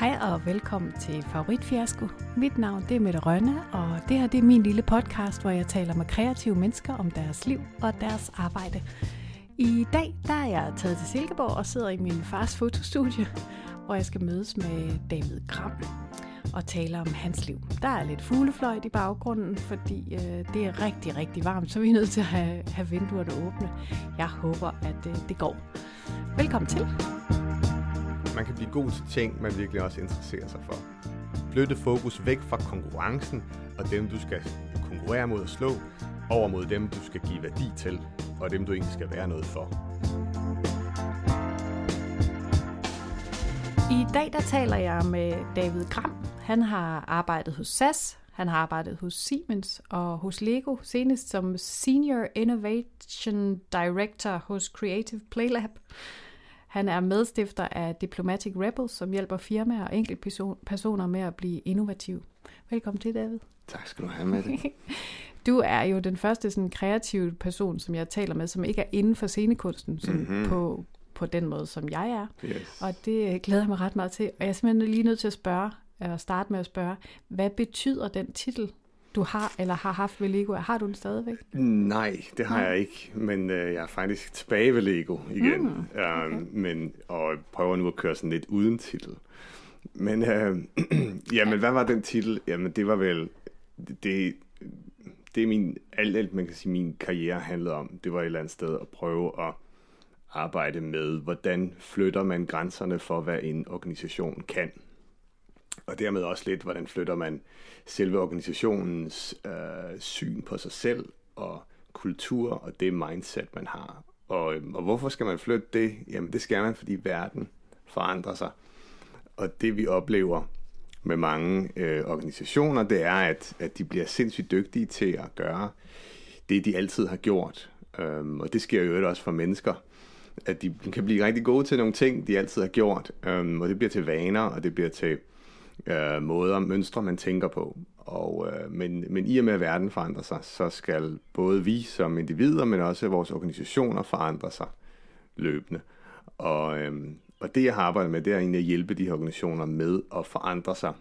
Hej og velkommen til Favoritfiasko. Mit navn det er Mette Rønne, og det her det er min lille podcast, hvor jeg taler med kreative mennesker om deres liv og deres arbejde. I dag der er jeg taget til Silkeborg og sidder i min fars fotostudie, hvor jeg skal mødes med David Kram og tale om hans liv. Der er lidt fuglefløjt i baggrunden, fordi øh, det er rigtig, rigtig varmt, så vi er nødt til at have, have vinduerne åbne. Jeg håber, at øh, det går. Velkommen til. Man kan blive god til ting, man virkelig også interesserer sig for. Flytte fokus væk fra konkurrencen og dem, du skal konkurrere mod at slå, over mod dem, du skal give værdi til, og dem, du egentlig skal være noget for. I dag der taler jeg med David Gram. Han har arbejdet hos SAS, han har arbejdet hos Siemens og hos Lego, senest som Senior Innovation Director hos Creative Playlab. Han er medstifter af Diplomatic Rebels, som hjælper firmaer og enkeltpersoner med at blive innovative. Velkommen til, David. Tak skal du have med det. Du er jo den første sådan, kreative person, som jeg taler med, som ikke er inden for scenekunsten som mm-hmm. på, på den måde, som jeg er. Yes. Og det glæder jeg mig ret meget til. Og jeg er simpelthen lige nødt til at spørge, eller starte med at spørge, hvad betyder den titel, du har eller har haft ved Lego? Har du den stadigvæk? Nej, det har Nej. jeg ikke, men øh, jeg er faktisk tilbage ved Lego igen, mm, okay. øh, men, og prøver nu at køre sådan lidt uden titel. Men øh, jamen, hvad var den titel? Jamen, det var vel, det, det er min, alt, alt man kan sige, min karriere handlede om. Det var et eller andet sted at prøve at arbejde med, hvordan flytter man grænserne for, hvad en organisation kan. Og dermed også lidt, hvordan flytter man selve organisationens øh, syn på sig selv og kultur og det mindset, man har. Og, øhm, og hvorfor skal man flytte det? Jamen det skal man, fordi verden forandrer sig. Og det vi oplever med mange øh, organisationer, det er, at, at de bliver sindssygt dygtige til at gøre det, de altid har gjort. Øhm, og det sker jo også for mennesker, at de kan blive rigtig gode til nogle ting, de altid har gjort. Øhm, og det bliver til vaner, og det bliver til øh, måder, mønstre, man tænker på. Og, øh, men, men i og med, at verden forandrer sig, så skal både vi som individer, men også vores organisationer forandre sig løbende. Og, øh, og det, jeg har arbejdet med, det er egentlig at hjælpe de her organisationer med at forandre sig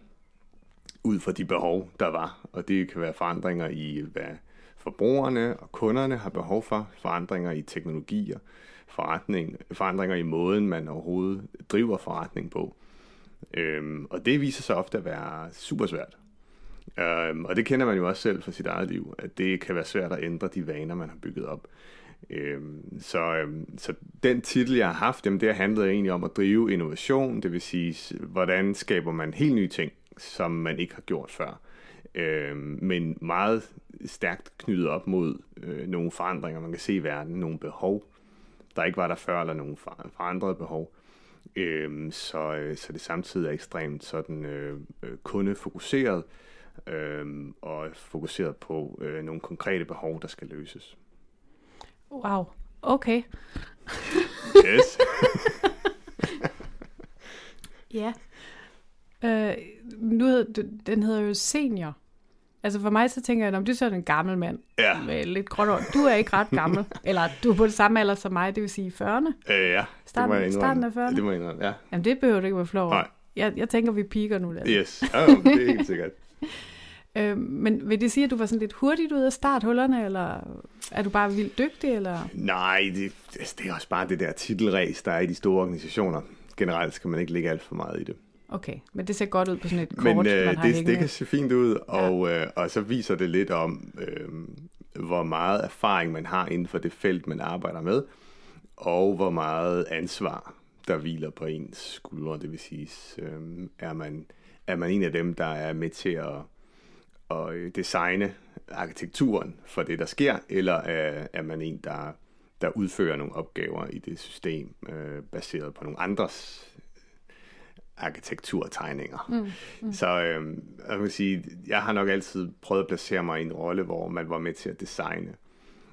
ud fra de behov, der var. Og det kan være forandringer i, hvad forbrugerne og kunderne har behov for, forandringer i teknologier, forretning, forandringer i måden, man overhovedet driver forretning på. Øhm, og det viser sig ofte at være super svært. Øhm, og det kender man jo også selv fra sit eget liv, at det kan være svært at ændre de vaner, man har bygget op. Øhm, så, øhm, så den titel, jeg har haft, jamen, det handlede egentlig om at drive innovation, det vil sige, hvordan skaber man helt nye ting, som man ikke har gjort før. Øhm, men meget stærkt knyttet op mod øh, nogle forandringer, man kan se i verden, nogle behov, der ikke var der før, eller nogle forandrede behov. Øhm, så, øh, så det samtidig er ekstremt sådan øh, øh, kundefokuseret øh, og fokuseret på øh, nogle konkrete behov, der skal løses. Wow, okay. Yes. ja. Øh, nu hed, den hedder jo senior. Altså for mig så tænker jeg, om du er sådan en gammel mand ja. med lidt gråt. Du er ikke ret gammel, eller du er på det samme alder som mig, det vil sige 40'erne. Øh, ja, starten, det må jeg starten af 40'erne. Det må jeg indrømme, ja. Jamen det behøver du ikke være flov Nej. Jeg, jeg tænker, vi piker nu. Altså. Yes, ja, det er helt sikkert. øh, men vil det sige, at du var sådan lidt hurtigt ud af starthullerne, eller er du bare vildt dygtig? Eller? Nej, det, det er også bare det der titelræs, der er i de store organisationer. Generelt skal man ikke lægge alt for meget i det. Okay, men det ser godt ud på sådan et kort, men, øh, man har det, det kan se fint ud, og, ja. øh, og så viser det lidt om, øh, hvor meget erfaring man har inden for det felt, man arbejder med, og hvor meget ansvar, der hviler på ens skuldre. Det vil sige, øh, er, man, er man en af dem, der er med til at, at øh, designe arkitekturen for det, der sker, eller er, er man en, der, der udfører nogle opgaver i det system, øh, baseret på nogle andres arkitekturtegninger. Mm, mm. Så øh, jeg, vil sige, jeg har nok altid prøvet at placere mig i en rolle, hvor man var med til at designe,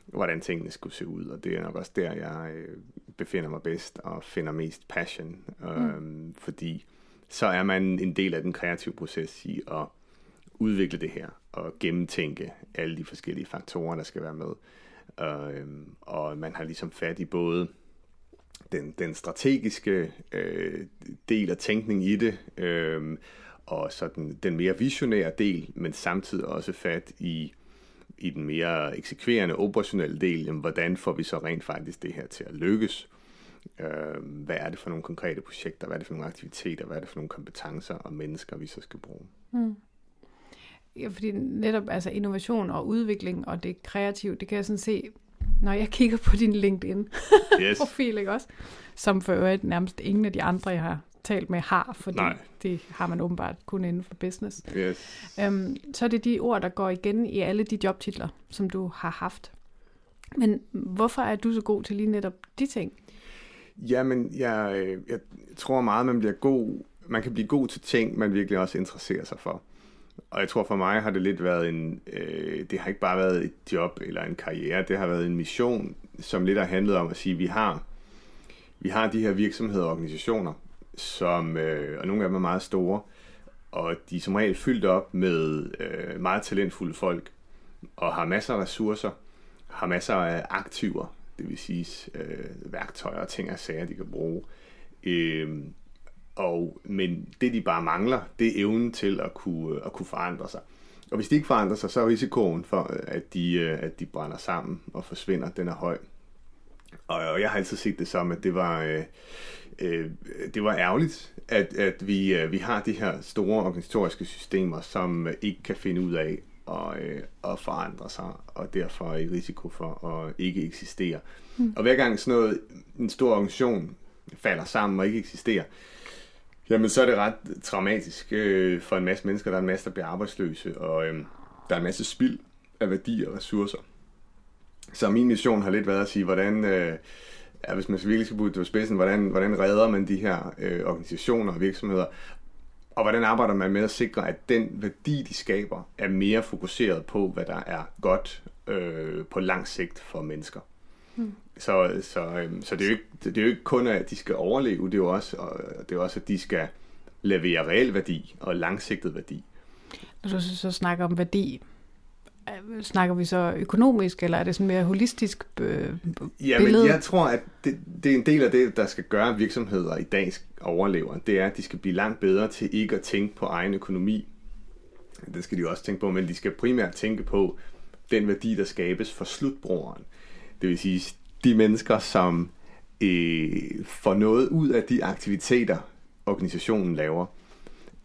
hvordan tingene skulle se ud, og det er nok også der, jeg øh, befinder mig bedst og finder mest passion, øh, mm. fordi så er man en del af den kreative proces i at udvikle det her og gennemtænke alle de forskellige faktorer, der skal være med. Øh, og man har ligesom fat i både den, den strategiske øh, del af tænkning i det, øh, og så den, den mere visionære del, men samtidig også fat i, i den mere eksekverende, operationelle del, jamen, hvordan får vi så rent faktisk det her til at lykkes? Øh, hvad er det for nogle konkrete projekter? Hvad er det for nogle aktiviteter? Hvad er det for nogle kompetencer og mennesker, vi så skal bruge? Mm. Ja, fordi netop altså innovation og udvikling og det kreative, det kan jeg sådan se, når jeg kigger på din LinkedIn-profil, yes. ikke også? Som for øvrigt nærmest ingen af de andre, jeg har talt med, har, fordi Nej. det har man åbenbart kun inden for business. Yes. Øhm, så er det de ord, der går igen i alle de jobtitler, som du har haft. Men hvorfor er du så god til lige netop de ting? Jamen, jeg, øh, jeg tror meget, man bliver god, man kan blive god til ting, man virkelig også interesserer sig for. Og jeg tror for mig har det lidt været en, øh, det har ikke bare været et job eller en karriere, det har været en mission, som lidt har handlet om at sige, vi har, vi har de her virksomheder og organisationer, som, øh, og nogle af dem er meget store, og de er som regel fyldt op med øh, meget talentfulde folk, og har masser af ressourcer, har masser af aktiver, det vil sige øh, værktøjer og ting og sager, de kan bruge. Øh, og, men det, de bare mangler, det er evnen til at kunne, øh, at kunne forandre sig. Og hvis de ikke forandrer sig, så er risikoen for, at de, øh, at de brænder sammen og forsvinder, den er høj. Og jeg har altid set det som, at det var, øh, øh, øh, det var ærgerligt, at, at vi, øh, vi har de her store organisatoriske systemer, som ikke kan finde ud af at, øh, at forandre sig, og derfor er i risiko for at ikke eksistere. Mm. Og hver gang sådan noget, en stor organisation falder sammen og ikke eksisterer, jamen så er det ret traumatisk øh, for en masse mennesker. Der er en masse, der bliver arbejdsløse, og øh, der er en masse spild af værdier og ressourcer. Så min mission har lidt været at sige, hvordan, øh, ja, hvis man virkelig skal putte på spidsen, hvordan, hvordan redder man de her øh, organisationer og virksomheder, og hvordan arbejder man med at sikre, at den værdi, de skaber, er mere fokuseret på, hvad der er godt øh, på lang sigt for mennesker. Mm. Så, så, øh, så det, er jo ikke, det er jo ikke kun, at de skal overleve, det er jo også, det er også at de skal levere reel værdi og langsigtet værdi. Når du så snakker om værdi, snakker vi så økonomisk, eller er det sådan mere holistisk øh, ja, men jeg tror, at det, det er en del af det, der skal gøre, at virksomheder i dag overlever. Det er, at de skal blive langt bedre til ikke at tænke på egen økonomi. Det skal de også tænke på, men de skal primært tænke på den værdi, der skabes for slutbrugeren. Det vil sige, de mennesker, som øh, får noget ud af de aktiviteter, organisationen laver.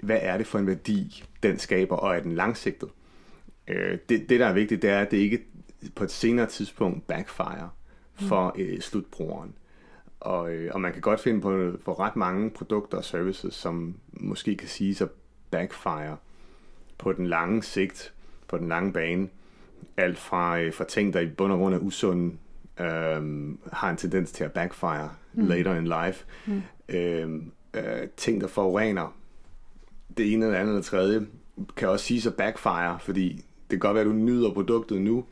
Hvad er det for en værdi, den skaber, og er den langsigtet? Øh, det, det, der er vigtigt, det er, at det ikke på et senere tidspunkt backfire for mm. øh, slutbrugeren. Og, øh, og man kan godt finde på, på ret mange produkter og services, som måske kan sige at backfire på den lange sigt, på den lange bane. Alt fra, øh, fra ting, der i bund og grund er usunde, øh, har en tendens til at backfire mm. later in life. Mm. Øh, øh, ting, der forurener det ene eller andet eller tredje, kan også sige at backfire, fordi kan godt være, at du nyder produktet nu,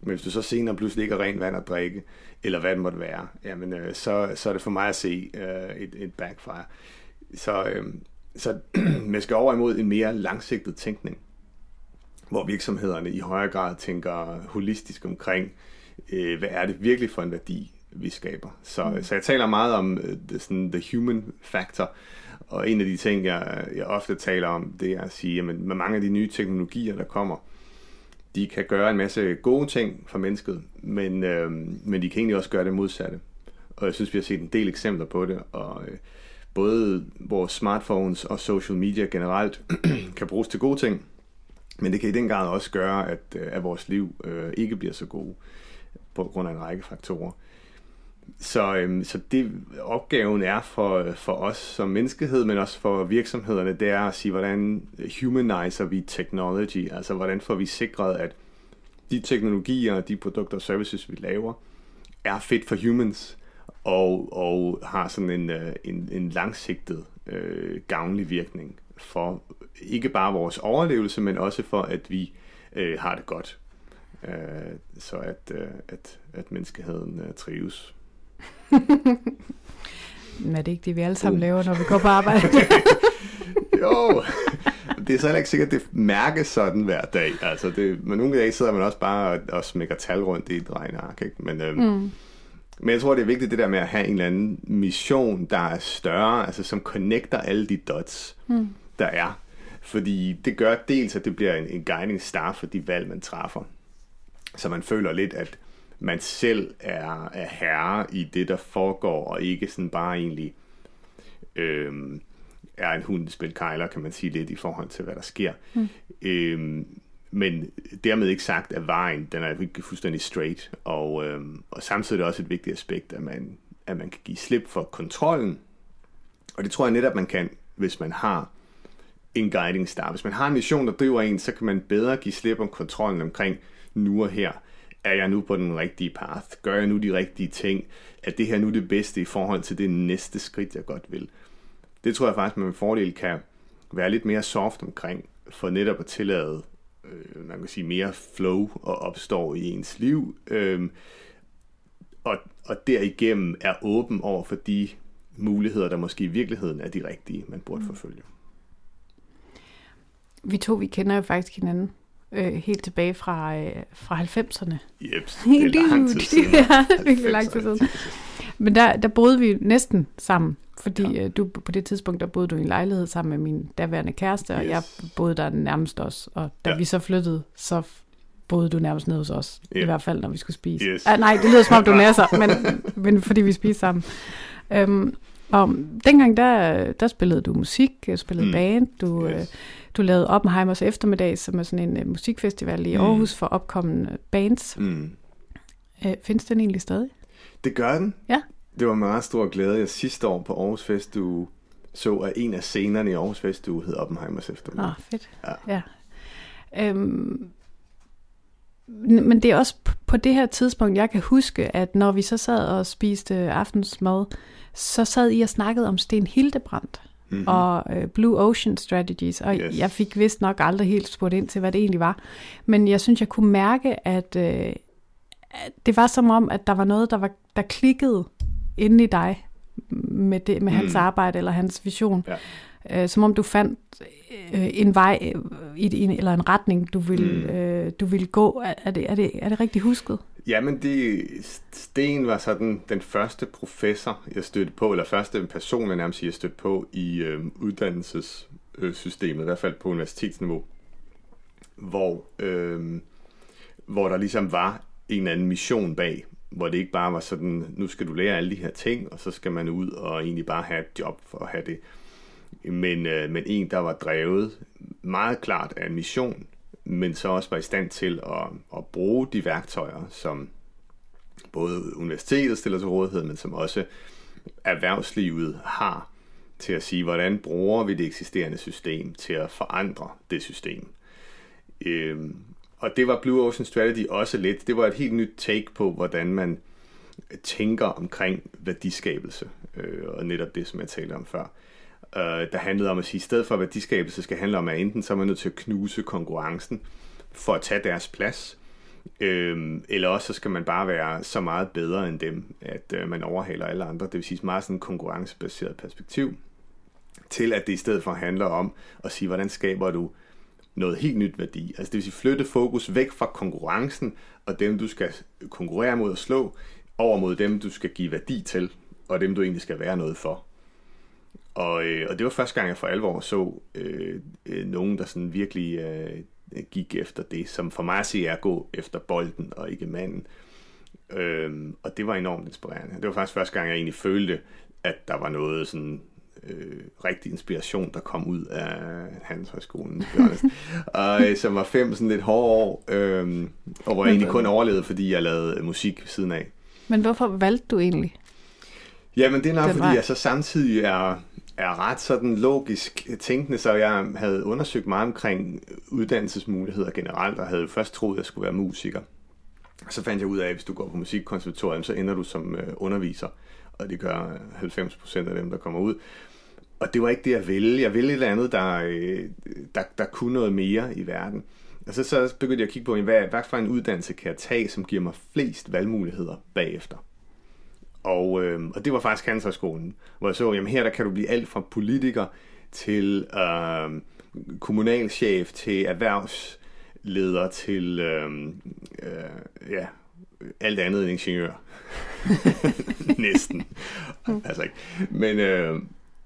men hvis du så senere pludselig ikke har rent vand at drikke, eller hvad det måtte være, jamen, øh, så, så er det for mig at se øh, et, et backfire. Så, øh, så man skal over imod en mere langsigtet tænkning, hvor virksomhederne i højere grad tænker holistisk omkring, øh, hvad er det virkelig for en værdi, vi skaber. Så, mm. så jeg taler meget om uh, the, sådan, the human factor, og en af de ting, jeg, jeg ofte taler om, det er at sige, at med mange af de nye teknologier, der kommer, de kan gøre en masse gode ting for mennesket, men, øh, men de kan egentlig også gøre det modsatte. Og jeg synes, vi har set en del eksempler på det, og øh, både vores smartphones og social media generelt kan bruges til gode ting, men det kan i den grad også gøre, at, øh, at vores liv øh, ikke bliver så gode på grund af en række faktorer. Så, øhm, så det opgaven er for, for os som menneskehed, men også for virksomhederne, det er at sige, hvordan humaniser vi technology, altså hvordan får vi sikret, at de teknologier, de produkter og services, vi laver, er fit for humans, og, og har sådan en, øh, en, en langsigtet øh, gavnlig virkning for ikke bare vores overlevelse, men også for, at vi øh, har det godt. Øh, så at, øh, at, at menneskeheden øh, trives. Men er det ikke det, vi alle sammen uh. laver, når vi går på arbejde? jo, det er så heller ikke sikkert, at det mærkes sådan hver dag. Altså det, men nogle dage sidder man også bare og, og smækker tal rundt i et regneark. Ikke? Men, øhm, mm. Men jeg tror, det er vigtigt det der med at have en eller anden mission, der er større, altså som connecter alle de dots, mm. der er. Fordi det gør dels, at det bliver en, en guiding star for de valg, man træffer. Så man føler lidt, at man selv er, er herre i det, der foregår, og ikke sådan bare egentlig øhm, er en hundespil kejler, kan man sige lidt, i forhold til, hvad der sker. Mm. Øhm, men dermed ikke sagt, at vejen den er ikke fuldstændig straight. Og, øhm, og samtidig er det også et vigtigt aspekt, at man, at man kan give slip for kontrollen. Og det tror jeg netop, man kan, hvis man har en guiding star. Hvis man har en mission, der driver en, så kan man bedre give slip om kontrollen omkring nu og her. Er jeg nu på den rigtige path? Gør jeg nu de rigtige ting? Er det her nu det bedste i forhold til det næste skridt, jeg godt vil? Det tror jeg faktisk, man med fordel kan være lidt mere soft omkring, for netop at tillade øh, man kan sige, mere flow og opstår i ens liv, øh, og, og derigennem er åben over for de muligheder, der måske i virkeligheden er de rigtige, man burde mm. forfølge. Vi to, vi kender jo faktisk hinanden øh, helt tilbage fra, øh, fra 90'erne. Yep, det er lang tid siden. ja, virkelig lang tid siden. Men der, der boede vi næsten sammen, fordi ja. øh, du på det tidspunkt, der boede du i en lejlighed sammen med min daværende kæreste, yes. og jeg boede der nærmest også. Og da ja. vi så flyttede, så boede du nærmest nede hos os. Yeah. I hvert fald, når vi skulle spise. Yes. Ah, nej, det lyder som om, du næser, men, men fordi vi spiste sammen. Øhm, og dengang, der, der spillede du musik, spillede mm. band, du... Yes. Øh, du lavede Oppenheimers eftermiddag, som er sådan en uh, musikfestival i mm. Aarhus for opkommende bands. Mm. Uh, findes den egentlig stadig? Det gør den. Ja. Det var meget stor glæde. Jeg sidste år på Aarhus Fest, du så, at en af scenerne i Aarhus Fest, du hed Oppenheimers eftermiddag. Ah, fedt. Ja. ja. Øhm, men det er også på det her tidspunkt, jeg kan huske, at når vi så sad og spiste aftensmad, så sad I og snakkede om Sten Hildebrandt mm-hmm. og uh, Blue Ocean Strategies, og yes. jeg fik vist nok aldrig helt spurgt ind til, hvad det egentlig var. Men jeg synes, jeg kunne mærke, at, at det var som om, at der var noget, der, var, der klikkede inde i dig med, det, med mm. hans arbejde eller hans vision. Ja. Uh, som om du fandt uh, en vej i, en, eller en retning, du vil, mm. uh, du vil gå. Er det, er, det, er det rigtigt husket? Jamen, det, Sten var sådan den første professor, jeg stødte på, eller første person, jeg nærmest siger, jeg stødte på i øh, uddannelsessystemet, i hvert fald på universitetsniveau, hvor, øh, hvor der ligesom var en anden mission bag, hvor det ikke bare var sådan, nu skal du lære alle de her ting, og så skal man ud og egentlig bare have et job for at have det. Men, øh, men en, der var drevet meget klart af en mission, men så også var i stand til at, at bruge de værktøjer, som både universitetet stiller til rådighed, men som også erhvervslivet har til at sige, hvordan bruger vi det eksisterende system til at forandre det system. Øhm, og det var Blue Ocean Strategy også lidt. Det var et helt nyt take på, hvordan man tænker omkring værdiskabelse, øh, og netop det, som jeg talte om før øh, der handlede om at sige, at i stedet for at værdiskabelse skal handle om, at enten så er man nødt til at knuse konkurrencen for at tage deres plads, øh, eller også så skal man bare være så meget bedre end dem, at øh, man overhaler alle andre. Det vil sige meget sådan en konkurrencebaseret perspektiv, til at det i stedet for handler om at sige, hvordan skaber du noget helt nyt værdi. Altså det vil sige flytte fokus væk fra konkurrencen og dem, du skal konkurrere mod og slå, over mod dem, du skal give værdi til, og dem, du egentlig skal være noget for. Og, øh, og det var første gang, jeg for alvor så øh, øh, nogen, der sådan virkelig øh, gik efter det, som for mig at se er at gå efter bolden og ikke manden. Øh, og det var enormt inspirerende. Det var faktisk første gang, jeg egentlig følte, at der var noget sådan øh, rigtig inspiration, der kom ud af Handelshøjskolen, og, øh, som var fem sådan lidt hårde år, øh, og hvor jeg egentlig kun overlevede, fordi jeg lavede musik siden af. Men hvorfor valgte du egentlig? Jamen det er nok, fordi jeg så samtidig er er ret sådan logisk tænkende, så jeg havde undersøgt meget omkring uddannelsesmuligheder generelt, og havde først troet, at jeg skulle være musiker. Så fandt jeg ud af, at hvis du går på musikkonservatorium, så ender du som øh, underviser, og det gør øh, 90% af dem, der kommer ud. Og det var ikke det, jeg ville. Jeg ville et eller andet, der, øh, der, der kunne noget mere i verden. Og så, så begyndte jeg at kigge på, hvad, hvad for en uddannelse kan jeg tage, som giver mig flest valgmuligheder bagefter. Og, øh, og det var faktisk Handelshøjskolen, hvor jeg så, jamen her der kan du blive alt fra politiker til øh, kommunalchef til erhvervsleder til øh, øh, ja, alt andet end ingeniør. Næsten. altså ikke. Men, øh,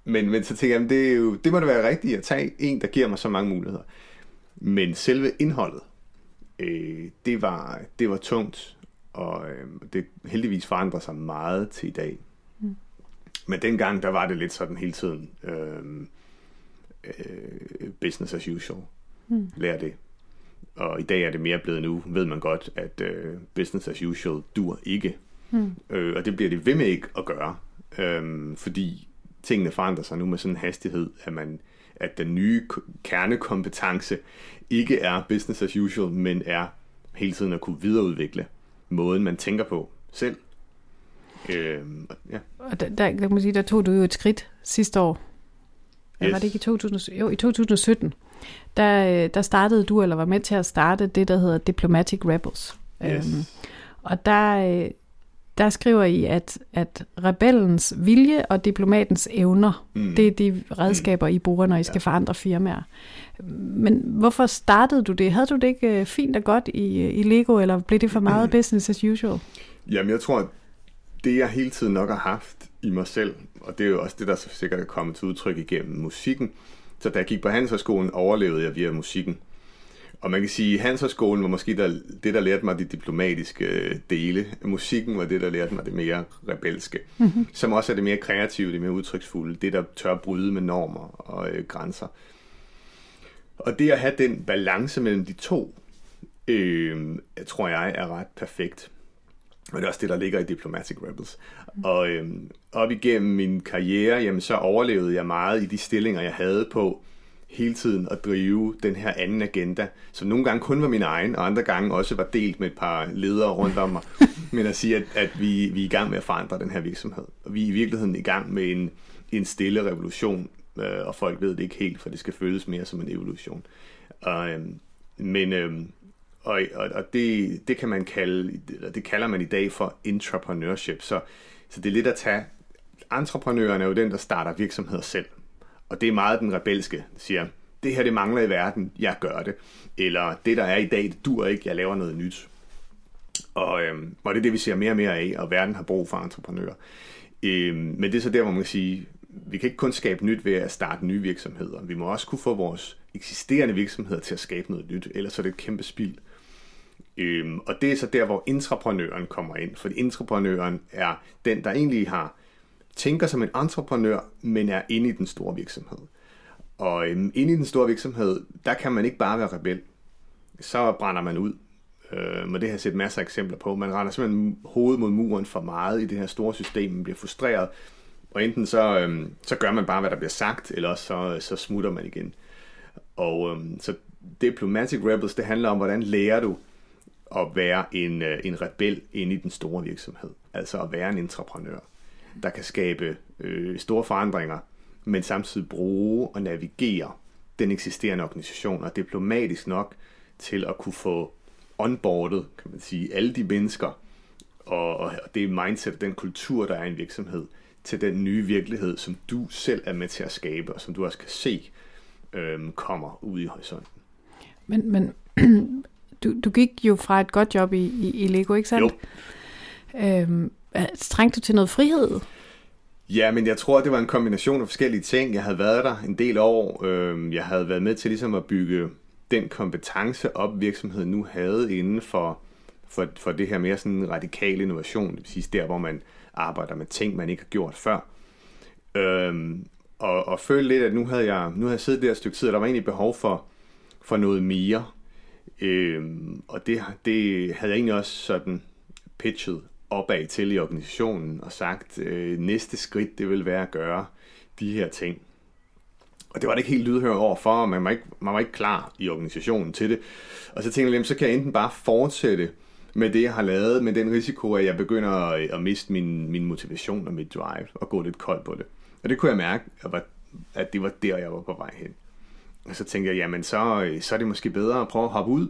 men, men så tænker jeg, det, er jo, det må det være rigtigt at tage en, der giver mig så mange muligheder. Men selve indholdet, øh, det, var, det var tungt, og øh, det heldigvis forandrer sig meget til i dag. Mm. Men dengang, der var det lidt sådan hele tiden, øh, øh, business as usual. Mm. Lær det. Og i dag er det mere blevet nu, ved man godt, at øh, business as usual dur ikke. Mm. Øh, og det bliver det ved med ikke at gøre. Øh, fordi tingene forandrer sig nu med sådan en hastighed, at man at den nye kernekompetence ikke er business as usual, men er hele tiden at kunne videreudvikle måden, man tænker på selv. Øh, ja. Og der, der, kan man sige, der tog du jo et skridt sidste år. Yes. Var det ikke i 2000, jo, i 2017? Der, øh, der startede du, eller var med til at starte det, der hedder Diplomatic Rebels. Yes. Øhm, og der, øh, der skriver I, at, at rebellens vilje og diplomatens evner, mm. det er de redskaber, I bruger, når I skal ja. forandre firmaer. Men hvorfor startede du det? Havde du det ikke øh, fint og godt i, i Lego, eller blev det for meget mm. business as usual? Jamen, jeg tror, at det jeg hele tiden nok har haft i mig selv, og det er jo også det, der så sikkert er kommet til udtryk igennem musikken. Så da jeg gik på Handelshøjskolen, overlevede jeg via musikken. Og man kan sige, at Handelshøjskolen var måske der, det, der lærte mig de diplomatiske øh, dele. Musikken var det, der lærte mig det mere rebelske. Mm-hmm. Som også er det mere kreative, det mere udtryksfulde. Det, der tør bryde med normer og øh, grænser. Og det at have den balance mellem de to, øh, tror jeg er ret perfekt. Og det er også det, der ligger i Diplomatic Rebels. Og øhm, op igennem min karriere, jamen, så overlevede jeg meget i de stillinger, jeg havde på hele tiden at drive den her anden agenda, som nogle gange kun var min egen, og andre gange også var delt med et par ledere rundt om mig. Men at sige, at, at vi, vi er i gang med at forandre den her virksomhed. Og vi er i virkeligheden i gang med en, en stille revolution, øh, og folk ved det ikke helt, for det skal føles mere som en evolution. Og, øh, men, øh, og, og, og det, det kan man kalde, eller det kalder man i dag for entrepreneurship. Så, så det er lidt at tage, entreprenøren er jo den, der starter virksomheder selv. Og det er meget den rebelske, der siger, det her det mangler i verden, jeg gør det. Eller det der er i dag, det dur ikke, jeg laver noget nyt. Og, øhm, og det er det, vi ser mere og mere af, og verden har brug for entreprenører. Øhm, men det er så der, hvor man kan sige, vi kan ikke kun skabe nyt ved at starte nye virksomheder. Vi må også kunne få vores eksisterende virksomheder til at skabe noget nyt, ellers er det et kæmpe spild. Øhm, og det er så der, hvor intraprenøren kommer ind, for intraprenøren er den, der egentlig har tænker som en entreprenør, men er inde i den store virksomhed. Og øhm, inde i den store virksomhed, der kan man ikke bare være rebel. Så brænder man ud. Øhm, og det har jeg set masser af eksempler på. Man render simpelthen hovedet mod muren for meget i det her store system, man bliver frustreret, og enten så, øhm, så gør man bare, hvad der bliver sagt, eller så, så smutter man igen. Og øhm, så Diplomatic Rebels, det handler om, hvordan lærer du at være en, øh, en rebel inde i den store virksomhed. Altså at være en entreprenør, der kan skabe øh, store forandringer, men samtidig bruge og navigere den eksisterende organisation, og diplomatisk nok til at kunne få onboardet, kan man sige, alle de mennesker, og, og det mindset, den kultur, der er i en virksomhed, til den nye virkelighed, som du selv er med til at skabe, og som du også kan se øh, kommer ud i horisonten. Men, men du, du gik jo fra et godt job i, i, i Lego, ikke sandt? Jo. Øhm, trængte du til noget frihed? Ja, men jeg tror, det var en kombination af forskellige ting. Jeg havde været der en del år. Øhm, jeg havde været med til ligesom at bygge den kompetence op, virksomheden nu havde inden for, for, for det her mere sådan radikal innovation. Det vil sige der, hvor man arbejder med ting, man ikke har gjort før. Øhm, og, og følte lidt, at nu havde jeg, nu havde jeg siddet der et stykke tid, og der var egentlig behov for, for noget mere. Øhm, og det, det havde jeg egentlig også sådan pitchet opad til i organisationen og sagt, øh, næste skridt det vil være at gøre de her ting. Og det var det ikke helt lydhør over for, og man var, ikke, man var ikke klar i organisationen til det. Og så tænkte jeg, så kan jeg enten bare fortsætte med det, jeg har lavet, med den risiko, at jeg begynder at, at miste min, min motivation og mit drive, og gå lidt kold på det. Og det kunne jeg mærke, at det var der, jeg var på vej hen. Og så tænkte jeg, jamen så, så er det måske bedre at prøve at hoppe ud.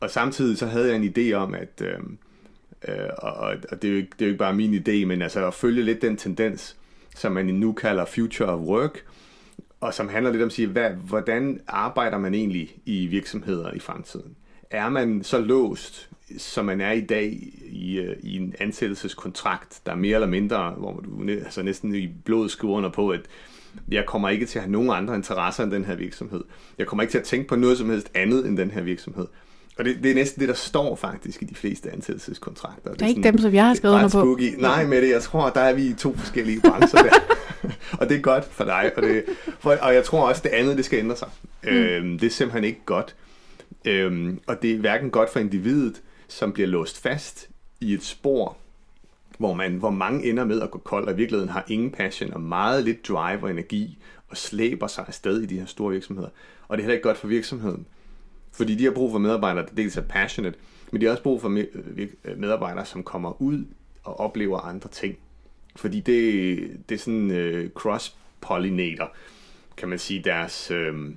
Og samtidig så havde jeg en idé om, at, øh, øh, og, og det, er jo ikke, det er jo ikke bare min idé, men altså at følge lidt den tendens, som man nu kalder future of work, og som handler lidt om at sige, hvad, hvordan arbejder man egentlig i virksomheder i fremtiden? Er man så låst som man er i dag i, øh, i en ansættelseskontrakt, der er mere eller mindre, hvor du altså næsten i blod skriver under på, at jeg kommer ikke til at have nogen andre interesser end den her virksomhed. Jeg kommer ikke til at tænke på noget som helst andet end den her virksomhed. Og det, det er næsten det, der står faktisk i de fleste ansættelseskontrakter. Det er, ikke dem, som jeg har skrevet under på. Spooky. Nej, med det, jeg tror, der er vi i to forskellige brancher der. og det er godt for dig. Og, det, for, og jeg tror også, det andet, det skal ændre sig. Mm. Øhm, det er simpelthen ikke godt. Øhm, og det er hverken godt for individet, som bliver låst fast i et spor, hvor, man, hvor mange ender med at gå kold, og i virkeligheden har ingen passion og meget lidt drive og energi, og slæber sig afsted i de her store virksomheder. Og det er heller ikke godt for virksomheden. Fordi de har brug for medarbejdere, der dels er passionate, men de har også brug for medarbejdere, som kommer ud og oplever andre ting. Fordi det, det er sådan uh, cross-pollinator, kan man sige, deres, uh,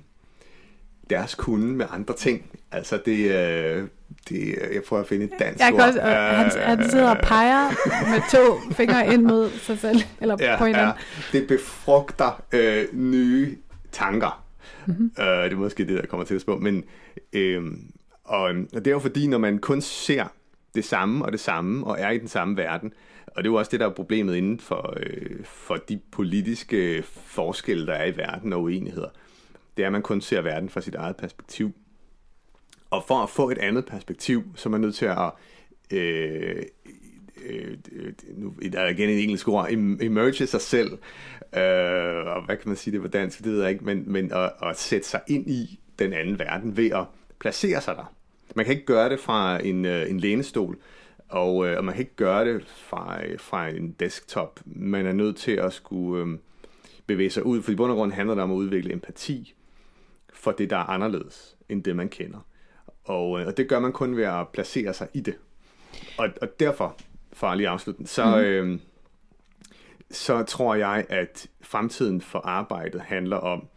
deres kunde med andre ting. Altså det, uh, det jeg prøver at finde et dansk jeg kan også, uh, han, han sidder og peger med to fingre ind mod sig selv, eller ja, på hinanden. Ja, det befrugter uh, nye tanker. Mm-hmm. Uh, det er måske det, der kommer til at spå. Men, uh, og, og det er jo fordi, når man kun ser det samme og det samme, og er i den samme verden, og det er jo også det, der er problemet inden for, øh, for de politiske forskelle, der er i verden og uenigheder. Det er, at man kun ser verden fra sit eget perspektiv. Og for at få et andet perspektiv, så er man nødt til at øh, Øh, øh, nu der er igen en engelsk ord, emerge sig selv, øh, og hvad kan man sige det på dansk, det ved jeg ikke, men, men at, at sætte sig ind i den anden verden ved at placere sig der. Man kan ikke gøre det fra en, øh, en lænestol, og, øh, og man kan ikke gøre det fra, øh, fra en desktop. Man er nødt til at skulle øh, bevæge sig ud, for i bund og grund handler det om at udvikle empati for det, der er anderledes end det, man kender. Og, øh, og det gør man kun ved at placere sig i det. Og, og derfor, for at lige så, mm. øh, så tror jeg, at fremtiden for arbejdet handler om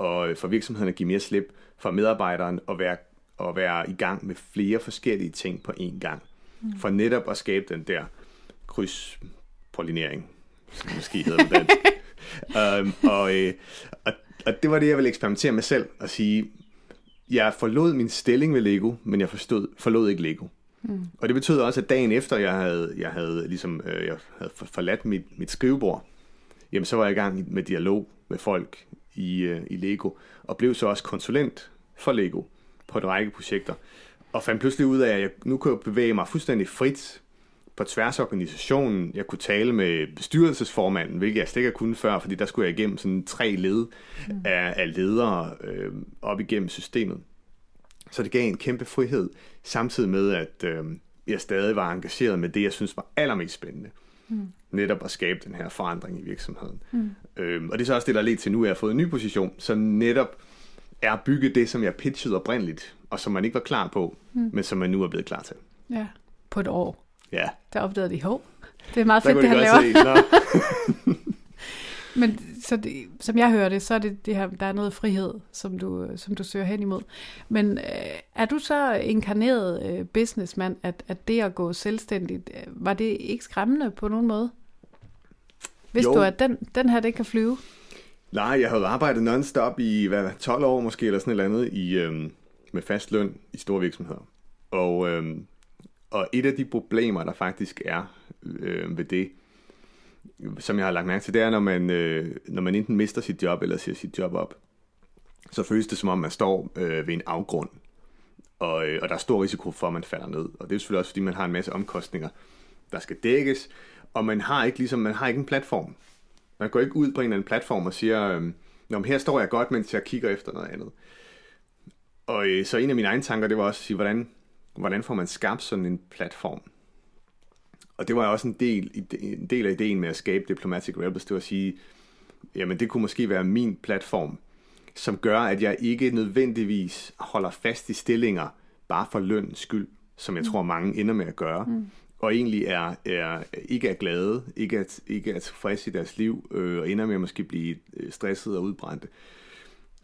at for virksomheden at give mere slip, for medarbejderen at være, at være i gang med flere forskellige ting på én gang. Mm. For netop at skabe den der krydspollinering, som måske hedder det um, og, øh, og, og det var det, jeg ville eksperimentere med selv, at sige, jeg forlod min stilling ved Lego, men jeg forstod, forlod ikke Lego. Mm. Og det betød også, at dagen efter, jeg havde, jeg havde, ligesom, øh, jeg havde forladt mit, mit skrivebord, jamen så var jeg i gang med dialog med folk i, øh, i Lego, og blev så også konsulent for Lego på en række projekter og fandt pludselig ud af, at jeg nu kunne bevæge mig fuldstændig frit på tværs af organisationen. Jeg kunne tale med bestyrelsesformanden, hvilket jeg slet ikke kunne før, fordi der skulle jeg igennem sådan tre led mm. af, af ledere øh, op igennem systemet. Så det gav en kæmpe frihed, samtidig med, at øh, jeg stadig var engageret med det, jeg synes var allermest spændende. Mm. Netop at skabe den her forandring i virksomheden. Mm. Øh, og det er så også det, der er lidt til nu, at jeg har fået en ny position, som netop er bygget det, som jeg pitchede oprindeligt og som man ikke var klar på, mm. men som man nu er blevet klar til. Ja, på et år. Ja. Der opdagede de, hov, det er meget fedt, det han laver. men så det, som jeg hører det, så er det, det her, der er noget frihed, som du, som du søger hen imod. Men øh, er du så inkarneret øh, businessman, at, at det at gå selvstændigt, øh, var det ikke skræmmende på nogen måde? Hvis jo. du, at den, den her, den kan flyve? Nej, jeg havde arbejdet non-stop i hvad, 12 år måske, eller sådan et eller andet, i, øhm, med fast løn i store virksomheder. Og, øh, og et af de problemer, der faktisk er øh, ved det, som jeg har lagt mærke til, det er, når man, øh, når man enten mister sit job eller siger sit job op, så føles det som om, man står øh, ved en afgrund. Og, øh, og der er stor risiko for, at man falder ned. Og det er selvfølgelig også, fordi man har en masse omkostninger, der skal dækkes, og man har ikke, ligesom, man har ikke en platform. Man går ikke ud på en eller anden platform og siger, øh, Nå, men her står jeg godt, mens jeg kigger efter noget andet. Og øh, så en af mine egne tanker, det var også at sige, hvordan, hvordan får man skabt sådan en platform? Og det var også en del, en del af ideen med at skabe Diplomatic Rebels, det var at sige, jamen det kunne måske være min platform, som gør, at jeg ikke nødvendigvis holder fast i stillinger, bare for lønens skyld, som jeg mm. tror mange ender med at gøre, mm. og egentlig er, er ikke er glade, ikke er, ikke er tilfredse i deres liv, øh, og ender med at måske blive øh, stresset og udbrændte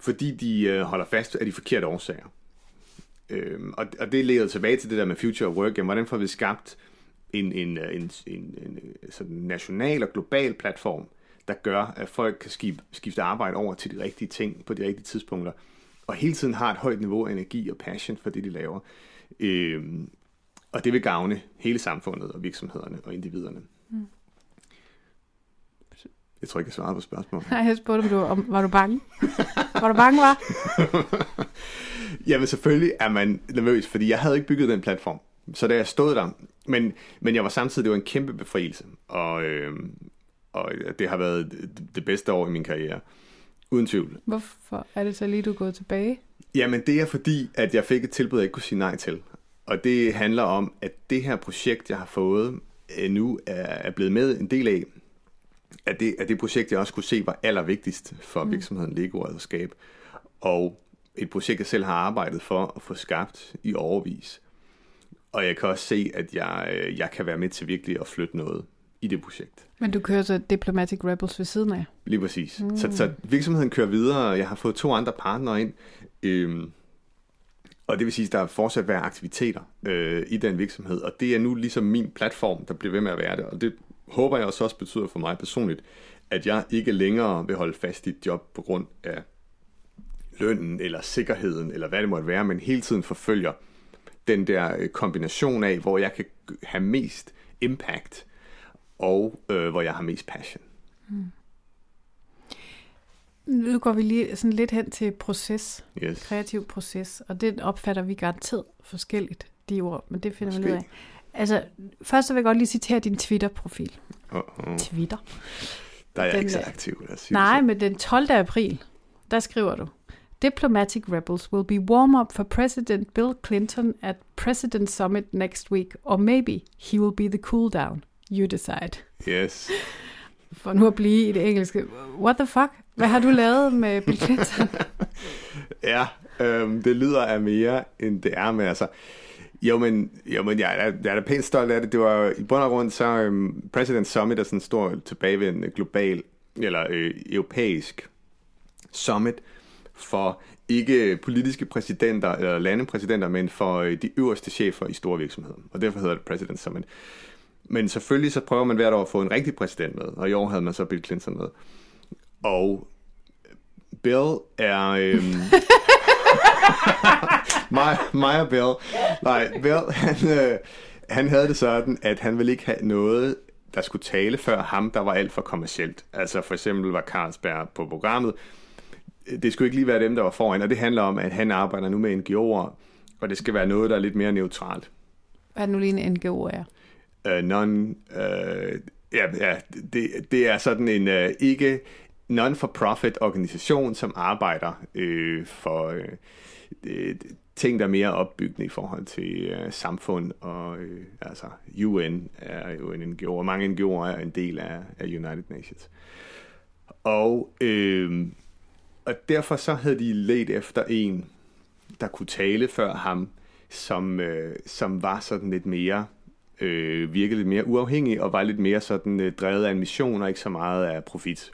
fordi de øh, holder fast af de forkerte årsager. Øhm, og, og det leder tilbage til det der med future of work. Jamen, hvordan får vi skabt en, en, øh, en, en, en sådan national og global platform, der gør, at folk kan skifte, skifte arbejde over til de rigtige ting på de rigtige tidspunkter, og hele tiden har et højt niveau af energi og passion for det, de laver. Øhm, og det vil gavne hele samfundet og virksomhederne og individerne. Mm. Jeg tror ikke, jeg svarede på spørgsmålet. Nej, jeg spurgte, om du om, var du bange? var du bange, var? Jamen selvfølgelig er man nervøs, fordi jeg havde ikke bygget den platform. Så da jeg stod der, men, men jeg var samtidig, det var en kæmpe befrielse, og, øh, og det har været det bedste år i min karriere. Uden tvivl. Hvorfor er det så lige, du er gået tilbage? Jamen, det er fordi, at jeg fik et tilbud, jeg ikke kunne sige nej til. Og det handler om, at det her projekt, jeg har fået, øh, nu er blevet med en del af, at det, at det projekt, jeg også kunne se, var allervigtigst for mm. virksomheden Lego at skabe. Og et projekt, jeg selv har arbejdet for at få skabt i overvis. Og jeg kan også se, at jeg, øh, jeg kan være med til virkelig at flytte noget i det projekt. Men du kører så Diplomatic Rebels ved siden af? Lige præcis. Mm. Så, så virksomheden kører videre, jeg har fået to andre partnere ind, øhm, og det vil sige, at der fortsat være aktiviteter øh, i den virksomhed, og det er nu ligesom min platform, der bliver ved med at være det, og det håber jeg også, også betyder for mig personligt, at jeg ikke længere vil holde fast i et job på grund af lønnen eller sikkerheden, eller hvad det måtte være, men hele tiden forfølger den der øh, kombination af, hvor jeg kan have mest impact, og øh, hvor jeg har mest passion. Mm. Nu går vi lige sådan lidt hen til proces, yes. kreativ proces, og det opfatter vi garanteret forskelligt, de ord, men det finder Måske. vi ud af. Altså, først så vil jeg godt lige citere din Twitter-profil. Uh-oh. Twitter. Der er jeg den, ikke så aktiv. Nej, men den 12. april, der skriver du, Diplomatic rebels will be warm up for President Bill Clinton at President Summit next week, or maybe he will be the cool down. You decide. Yes. For nu at blive i det engelske. What the fuck? Hvad har du lavet med Bill Clinton? ja, øhm, det lyder af mere, end det er, med. altså, jo, men, jo, men jeg, er, jeg er da pænt stolt af det. Det var i bund og grund så um, President Summit er sådan en stor tilbagevendende global eller øh, europæisk summit for ikke politiske præsidenter eller landepræsidenter, men for øh, de øverste chefer i store virksomheder. Og derfor hedder det President Summit. Men selvfølgelig så prøver man hvert år at få en rigtig præsident med, og i år havde man så Bill Clinton med. Og Bill er... Øhm, Maja, Bill. Nej, Bill, han, øh, han havde det sådan, at han ville ikke have noget, der skulle tale før ham, der var alt for kommercielt. Altså for eksempel var Carlsberg på programmet. Det skulle ikke lige være dem, der var foran, og det handler om, at han arbejder nu med NGO'er, og det skal være noget, der er lidt mere neutralt. Hvad er nu lige en NGO er? Uh, non, uh, ja, ja det, det er sådan en uh, ikke non-for-profit organisation, som arbejder uh, for uh, ting, der er mere opbyggende i forhold til uh, samfund, og uh, altså UN er jo en NGO, og mange NGO'er er en del af, af United Nations. Og, uh, og derfor så havde de let efter en, der kunne tale før ham, som, øh, som var sådan lidt mere øh, virkede lidt mere uafhængig og var lidt mere sådan øh, drevet af en mission og ikke så meget af profit.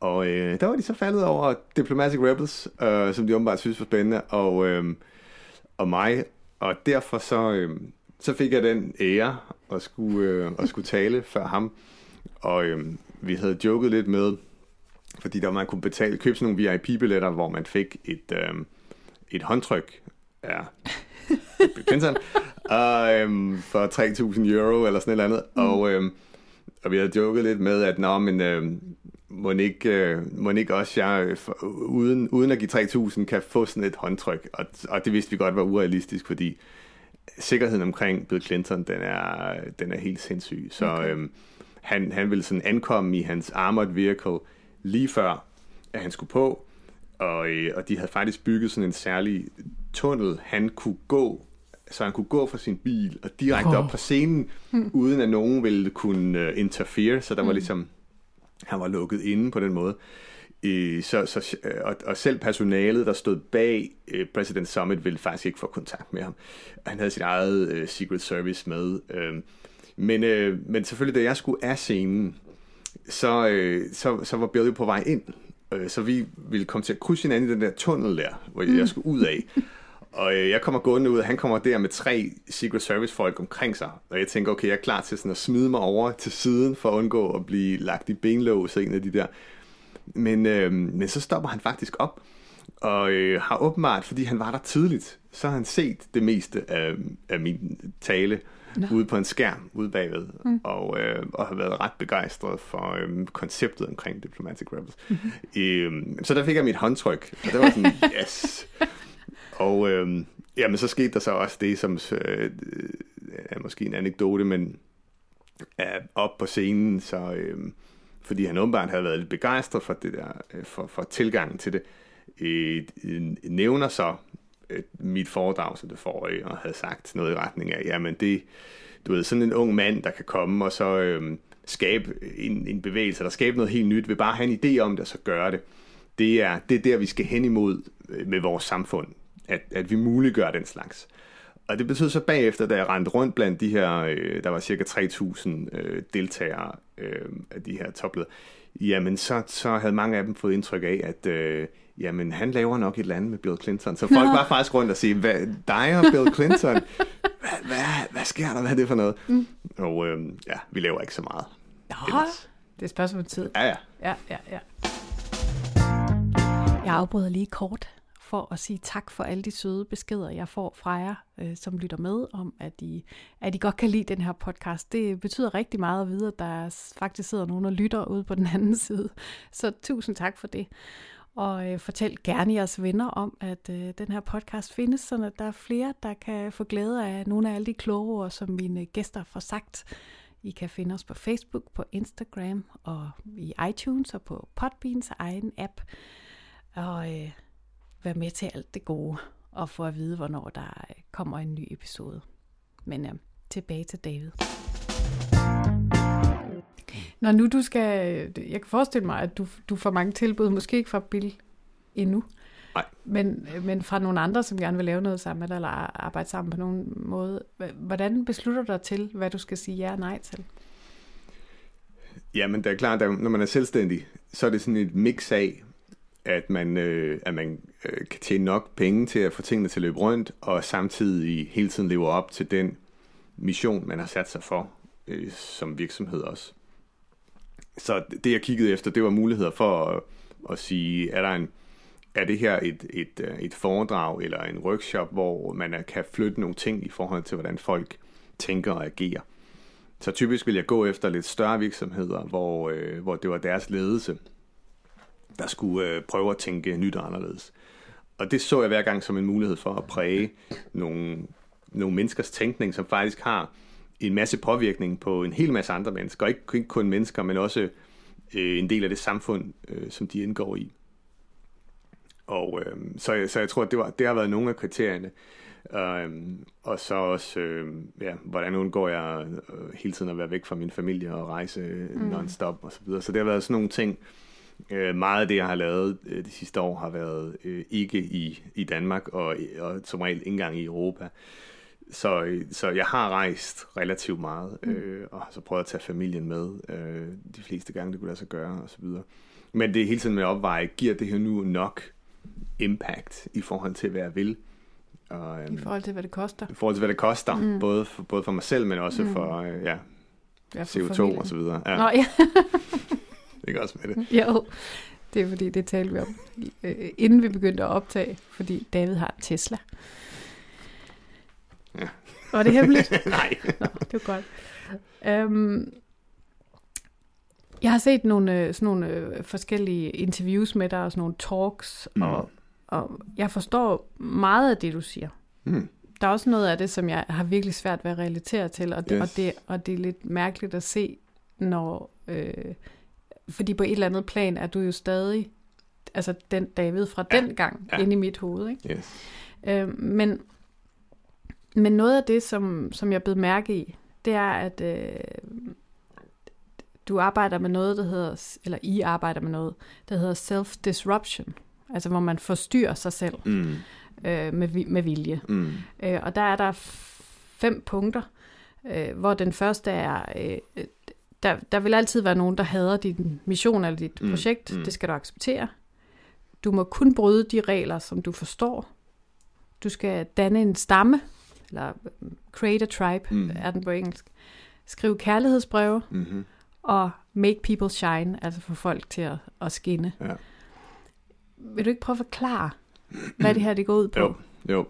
Og øh, der var de så faldet over Diplomatic Rebels, øh, som de åbenbart synes var spændende, og, øh, og mig. Og derfor så, øh, så fik jeg den ære at skulle, øh, at skulle tale før ham. Og øh, vi havde joket lidt med, fordi der man kunne betale, købe sådan nogle VIP-billetter, hvor man fik et, øh, et håndtryk Ja. Clinton, uh, um, for 3.000 euro eller sådan et eller andet. Mm. Og, um, og vi havde joket lidt med, at nå, men uh, må ikke, uh, må ikke også jeg, for, uden, uden at give 3.000, kan få sådan et håndtryk. Og, og det vidste vi godt var urealistisk, fordi sikkerheden omkring Bill Clinton, den er, den er helt sindssyg. Så okay. um, han, han ville sådan ankomme i hans armored vehicle lige før, at han skulle på, og, øh, og de havde faktisk bygget sådan en særlig tunnel, han kunne gå, så han kunne gå fra sin bil og direkte oh. op på scenen, mm. uden at nogen ville kunne uh, interfere, så der var mm. ligesom, han var lukket inde på den måde. Øh, så, så, øh, og, og selv personalet, der stod bag uh, President Summit, ville faktisk ikke få kontakt med ham. Han havde sit eget uh, Secret Service med. Uh, men, uh, men selvfølgelig, da jeg skulle af scenen, så, uh, så, så var Billy på vej ind. Uh, så vi ville komme til at krydse hinanden i den der tunnel der, hvor mm. jeg skulle ud af. Og øh, jeg kommer gående ud, og han kommer der med tre Secret Service folk omkring sig. Og jeg tænker, okay, jeg er klar til sådan at smide mig over til siden, for at undgå at blive lagt i benlås en af de der. Men, øh, men så stopper han faktisk op. og øh, har åbenbart, fordi han var der tidligt, så har han set det meste af, af min tale Nå. ude på en skærm ude bagved, mm. og, øh, og har været ret begejstret for øh, konceptet omkring Diplomatic Rebels. Mm-hmm. Øh, så der fik jeg mit håndtryk, og det var sådan, yes. Og øh, jamen, så skete der så også det, som øh, er måske en anekdote, men er op på scenen, så øh, fordi han åbenbart havde været lidt begejstret for det der, øh, for, for tilgangen til det, øh, nævner så øh, mit foredrag som det forrige, og havde sagt noget i retning af, jamen det, du ved, sådan en ung mand, der kan komme og så øh, skabe en, en bevægelse, der skabe noget helt nyt, vil bare have en idé om det, og så gøre det. Det er, det er der, vi skal hen imod øh, med vores samfund, at, at vi muliggør den slags. Og det betød så bagefter, da jeg rendte rundt blandt de her, øh, der var cirka 3.000 øh, deltagere øh, af de her topleder, jamen så, så havde mange af dem fået indtryk af, at øh, jamen han laver nok et eller andet med Bill Clinton. Så folk var faktisk rundt og sige, hvad, dig og Bill Clinton, hvad, hvad, hvad sker der, hvad er det for noget? Mm. Og øh, ja, vi laver ikke så meget. Nå, det er spørgsmål om tid. Ja, ja. Ja, ja, ja. Jeg afbryder lige kort for at sige tak for alle de søde beskeder, jeg får fra jer, øh, som lytter med, om at I, at I godt kan lide den her podcast. Det betyder rigtig meget at vide, at der faktisk sidder nogen og lytter ude på den anden side. Så tusind tak for det. Og øh, fortæl gerne jeres venner om, at øh, den her podcast findes, så der er flere, der kan få glæde af nogle af alle de kloge ord, som mine gæster får sagt. I kan finde os på Facebook, på Instagram og i iTunes og på Podbeans egen app. Og øh, vær med til alt det gode og få at vide, hvornår der øh, kommer en ny episode. Men øh, tilbage til David. Når nu du skal, jeg kan forestille mig, at du, du får mange tilbud, måske ikke fra Bill endnu, Nej. Men, men fra nogle andre, som gerne vil lave noget sammen med dig, eller arbejde sammen på nogen måde. Hvordan beslutter du dig til, hvad du skal sige ja og nej til? Jamen, det er klart, at når man er selvstændig, så er det sådan et mix af, at man, øh, at man øh, kan tjene nok penge til at få tingene til at løbe rundt, og samtidig hele tiden lever op til den mission, man har sat sig for øh, som virksomhed også. Så det, jeg kiggede efter, det var muligheder for at, at sige, er der en, er det her et, et, øh, et foredrag eller en workshop, hvor man kan flytte nogle ting i forhold til, hvordan folk tænker og agerer. Så typisk vil jeg gå efter lidt større virksomheder, hvor, øh, hvor det var deres ledelse, der skulle øh, prøve at tænke nyt og anderledes. Og det så jeg hver gang som en mulighed for at præge nogle, nogle menneskers tænkning, som faktisk har en masse påvirkning på en hel masse andre mennesker. Ikke, ikke kun mennesker, men også øh, en del af det samfund, øh, som de indgår i. Og øh, så, så jeg tror, at det, var, det har været nogle af kriterierne. Um, og så også, øh, ja, hvordan undgår jeg øh, hele tiden at være væk fra min familie og rejse mm. non-stop og så videre. Så det har været sådan nogle ting, Øh, meget af det, jeg har lavet øh, de sidste år, har været øh, ikke i, i Danmark, og, og som regel ikke engang i Europa. Så, øh, så jeg har rejst relativt meget, mm. øh, og har så prøvet at tage familien med øh, de fleste gange, det kunne lade sig gøre, og så videre. Men det er hele tiden med at opveje, giver det her nu nok impact i forhold til, hvad jeg vil? Og, øhm, I forhold til, hvad det koster? I forhold til, hvad det koster, mm. både, for, både for mig selv, men også mm. for, øh, ja, ja, for CO2 familien. og så videre. Ja. Nå, ja. Ikke også med det? Jo, det er fordi, det talte vi om, øh, inden vi begyndte at optage, fordi David har en Tesla. Ja. Var det hemmeligt? Nej. Nå, det var godt. Um, jeg har set nogle, øh, sådan nogle øh, forskellige interviews med dig, og sådan nogle talks, mm. og, og jeg forstår meget af det, du siger. Mm. Der er også noget af det, som jeg har virkelig svært ved at relatere til, og det, yes. og det, og det er lidt mærkeligt at se, når... Øh, fordi på et eller andet plan er du jo stadig altså den David fra ja. den gang ja. inde i mit hoved. Ikke? Yes. Øh, men, men noget af det, som, som jeg blev mærke i, det er, at øh, du arbejder med noget, der hedder, eller I arbejder med noget, der hedder self-disruption. Altså hvor man forstyrrer sig selv mm. øh, med, med vilje. Mm. Øh, og der er der fem punkter, øh, hvor den første er øh, der, der vil altid være nogen, der hader din mission eller dit mm. projekt. Mm. Det skal du acceptere. Du må kun bryde de regler, som du forstår. Du skal danne en stamme, eller um, create a tribe, mm. er den på engelsk. Skriv kærlighedsbreve, mm-hmm. og make people shine, altså få folk til at, at skinne. Ja. Vil du ikke prøve at forklare, hvad det her det går ud på? Jo, jo.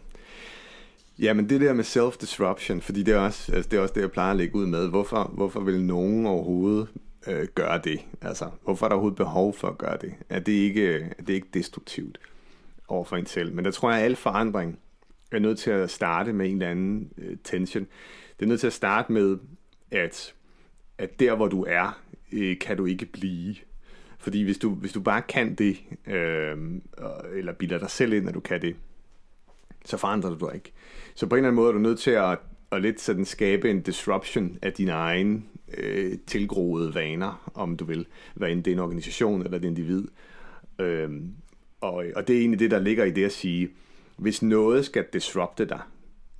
Ja, men det der med self-disruption, fordi det er, også, altså det er også det, jeg plejer at lægge ud med. Hvorfor, hvorfor vil nogen overhovedet øh, gøre det? Altså, hvorfor er der overhovedet behov for at gøre det? Er det ikke, er det ikke destruktivt over for en selv? Men der tror jeg, at al forandring er nødt til at starte med en eller anden øh, tension. Det er nødt til at starte med, at, at der, hvor du er, øh, kan du ikke blive. Fordi hvis du, hvis du bare kan det, øh, eller bilder dig selv ind, at du kan det, så forandrer du dig ikke. Så på en eller anden måde er du nødt til at, at lidt sådan skabe en disruption af dine egne øh, tilgroede vaner, om du vil, hvad end det er en organisation eller et individ. Øh, og, og det er egentlig det, der ligger i det at sige, hvis noget skal disrupte dig,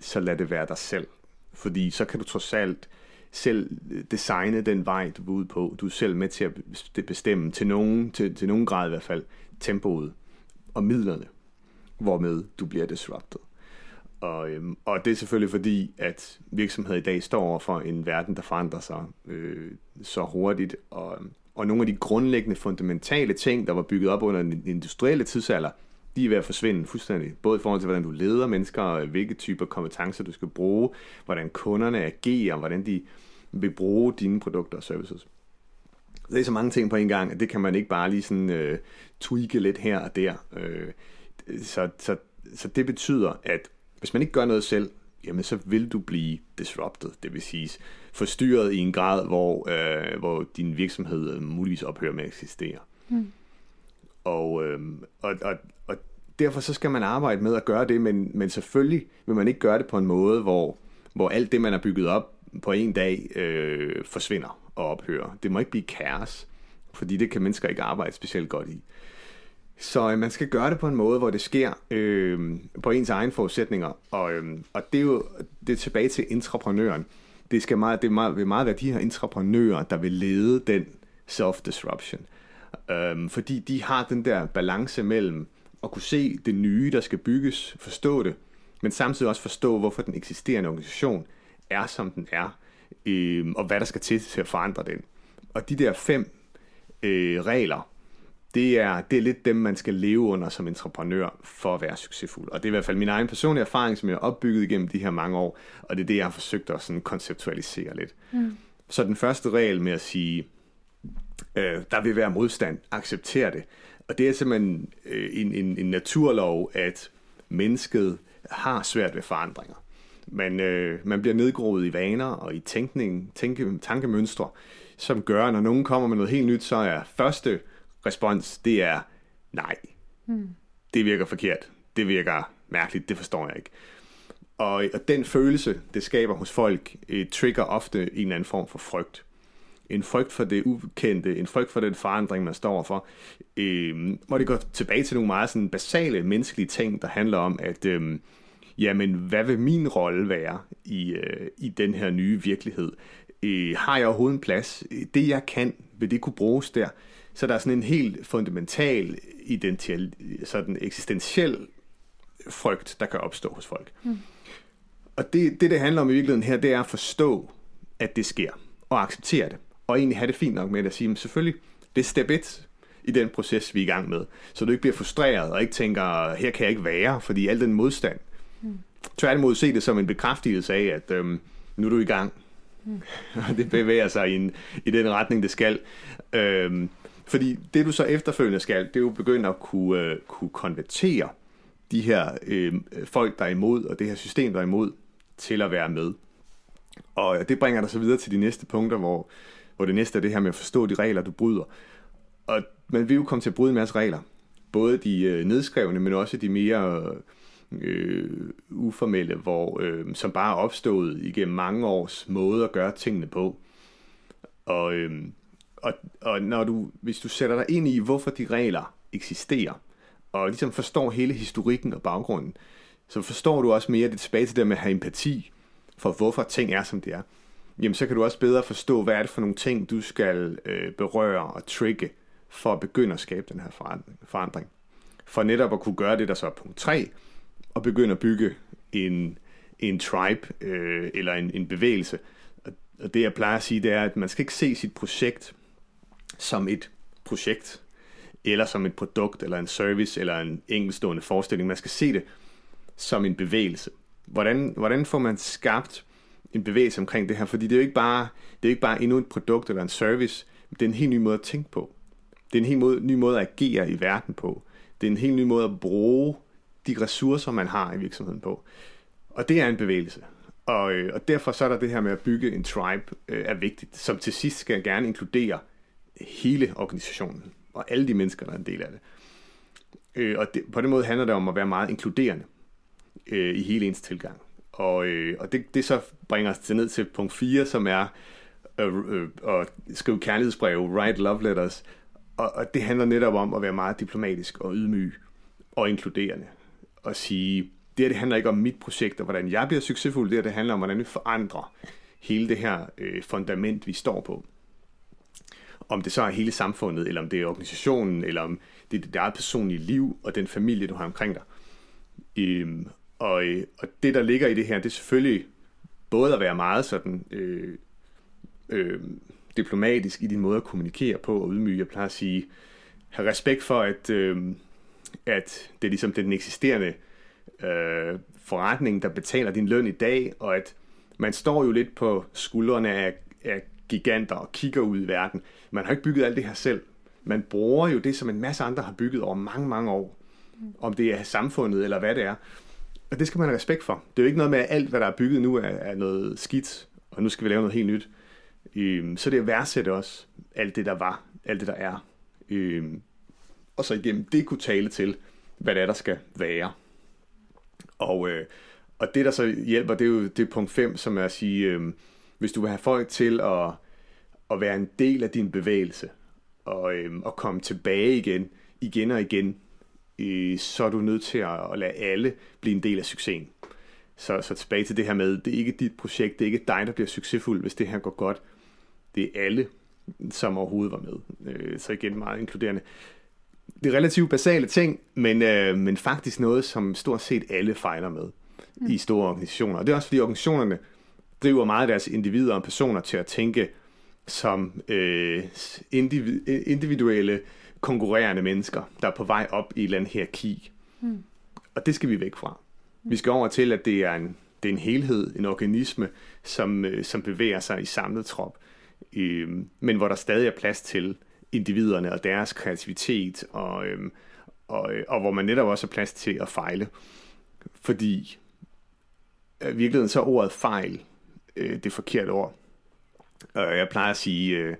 så lad det være dig selv. Fordi så kan du trods alt selv designe den vej, du er ude på. Du er selv med til at bestemme, til nogen, til, til nogen grad i hvert fald, tempoet og midlerne, hvormed du bliver disrupted. Og, øhm, og det er selvfølgelig fordi, at virksomheder i dag står over for en verden, der forandrer sig øh, så hurtigt, og, og nogle af de grundlæggende, fundamentale ting, der var bygget op under den industrielle tidsalder, de er ved at forsvinde fuldstændig. Både i forhold til, hvordan du leder mennesker, hvilke typer kompetencer du skal bruge, hvordan kunderne agerer, hvordan de vil bruge dine produkter og services. Det er så mange ting på en gang, at det kan man ikke bare lige sådan øh, tweake lidt her og der. Øh, så, så, så det betyder, at hvis man ikke gør noget selv, jamen så vil du blive disrupted, det vil sige forstyrret i en grad, hvor, øh, hvor din virksomhed muligvis ophører med at eksistere. Mm. Og, øh, og, og, og derfor så skal man arbejde med at gøre det, men, men selvfølgelig vil man ikke gøre det på en måde, hvor, hvor alt det, man har bygget op på en dag, øh, forsvinder og ophører. Det må ikke blive kaos, fordi det kan mennesker ikke arbejde specielt godt i. Så øh, man skal gøre det på en måde, hvor det sker øh, på ens egen forudsætninger, og, øh, og det er jo det er tilbage til entreprenøren. Det skal meget, det er meget, vil meget være de her entreprenører, der vil lede den self-disruption. Øh, fordi de har den der balance mellem at kunne se det nye, der skal bygges, forstå det, men samtidig også forstå, hvorfor den eksisterende organisation er, som den er, øh, og hvad der skal til til at forandre den. Og de der fem øh, regler, det er, det er lidt dem, man skal leve under som entreprenør for at være succesfuld. Og det er i hvert fald min egen personlige erfaring, som jeg har opbygget igennem de her mange år, og det er det, jeg har forsøgt at sådan konceptualisere lidt. Mm. Så den første regel med at sige, øh, der vil være modstand, accepter det. Og det er simpelthen øh, en, en, en naturlov, at mennesket har svært ved forandringer. Man, øh, man bliver nedgroet i vaner og i tænkning, tænke, tankemønstre, som gør, når nogen kommer med noget helt nyt, så er første respons, det er nej. Hmm. Det virker forkert. Det virker mærkeligt. Det forstår jeg ikke. Og, og den følelse, det skaber hos folk, eh, trigger ofte en eller anden form for frygt. En frygt for det ukendte, en frygt for den forandring, man står for. Øh, hvor det går tilbage til nogle meget sådan basale menneskelige ting, der handler om, at øh, jamen, hvad vil min rolle være i, øh, i den her nye virkelighed? Øh, har jeg overhovedet en plads? Det, jeg kan, vil det kunne bruges der? Så der er sådan en helt fundamental, identiel, sådan eksistentiel frygt, der kan opstå hos folk. Mm. Og det, det, det handler om i virkeligheden her, det er at forstå, at det sker, og acceptere det. Og egentlig have det fint nok med det at sige, men selvfølgelig, det er step 1 i den proces, vi er i gang med. Så du ikke bliver frustreret og ikke tænker, her kan jeg ikke være, fordi al den modstand. Mm. Tværtimod se det som en bekræftelse af, at øhm, nu er du i gang. Mm. Og det bevæger sig i, en, i den retning, det skal. Øhm, fordi det du så efterfølgende skal, det er jo begynde at kunne, øh, kunne konvertere de her øh, folk, der er imod, og det her system, der er imod, til at være med. Og det bringer dig så videre til de næste punkter, hvor, hvor det næste er det her med at forstå de regler, du bryder. Og man vil jo komme til at bryde en masse regler. Både de øh, nedskrevne, men også de mere øh, uformelle, hvor, øh, som bare er opstået igennem mange års måde at gøre tingene på. Og, øh, og, og når du, hvis du sætter dig ind i, hvorfor de regler eksisterer, og ligesom forstår hele historikken og baggrunden, så forstår du også mere det tilbage til det med at have empati for, hvorfor ting er, som det er. Jamen, så kan du også bedre forstå, hvad er det for nogle ting, du skal øh, berøre og trigge, for at begynde at skabe den her forandring. forandring. For netop at kunne gøre det, der så er punkt 3, og begynde at bygge en, en tribe øh, eller en, en bevægelse. Og det jeg plejer at sige, det er, at man skal ikke se sit projekt som et projekt, eller som et produkt, eller en service, eller en enkeltstående forestilling. Man skal se det som en bevægelse. Hvordan, hvordan får man skabt en bevægelse omkring det her? Fordi det er jo ikke bare, det er ikke bare endnu et produkt eller en service, det er en helt ny måde at tænke på. Det er en helt måde, ny måde at agere i verden på. Det er en helt ny måde at bruge de ressourcer, man har i virksomheden på. Og det er en bevægelse. Og, øh, og derfor så er der det her med at bygge en tribe øh, er vigtigt, som til sidst skal gerne inkludere hele organisationen og alle de mennesker, der er en del af det. Øh, og det, på den måde handler det om at være meget inkluderende øh, i hele ens tilgang. Og, øh, og det, det så bringer os til ned til punkt 4, som er øh, øh, at skrive kærlighedsbreve, write love letters. Og, og det handler netop om at være meget diplomatisk og ydmyg og inkluderende. Og sige, det her det handler ikke om mit projekt og hvordan jeg bliver succesfuld, det her det handler om, hvordan vi forandrer hele det her øh, fundament, vi står på. Om det så er hele samfundet, eller om det er organisationen, eller om det er dit eget personlige liv og den familie, du har omkring dig. Øhm, og, øh, og det, der ligger i det her, det er selvfølgelig både at være meget sådan øh, øh, diplomatisk i din måde at kommunikere på og ydmyge. Jeg plejer at sige, have respekt for, at, øh, at det er ligesom den eksisterende øh, forretning, der betaler din løn i dag, og at man står jo lidt på skuldrene af, af giganter og kigger ud i verden. Man har ikke bygget alt det her selv. Man bruger jo det, som en masse andre har bygget over mange, mange år. Om det er samfundet eller hvad det er. Og det skal man have respekt for. Det er jo ikke noget med, at alt, hvad der er bygget nu, er, er noget skidt, og nu skal vi lave noget helt nyt. Øhm, så det er at værdsætte også alt det, der var, alt det, der er. Øhm, og så igennem det kunne tale til, hvad det er, der skal være. Og, øh, og det, der så hjælper, det er jo det er punkt 5, som er at sige, øh, hvis du vil have folk til at, at være en del af din bevægelse, og, øh, og komme tilbage igen, igen og igen, øh, så er du nødt til at, at lade alle blive en del af succesen. Så, så tilbage til det her med, det er ikke dit projekt, det er ikke dig, der bliver succesfuld, hvis det her går godt. Det er alle, som overhovedet var med. Øh, så igen meget inkluderende. Det er relativt basale ting, men, øh, men faktisk noget, som stort set alle fejler med mm. i store organisationer. Og det er også fordi organisationerne driver meget deres individer og personer til at tænke som øh, individuelle konkurrerende mennesker, der er på vej op i et eller andet hierarki. Mm. Og det skal vi væk fra. Mm. Vi skal over til, at det er en, det er en helhed, en organisme, som, øh, som bevæger sig i samlet trop, øh, men hvor der stadig er plads til individerne og deres kreativitet, og, øh, og, og hvor man netop også har plads til at fejle. Fordi i virkeligheden så er ordet fejl øh, det forkerte ord. Og jeg plejer at sige, øh,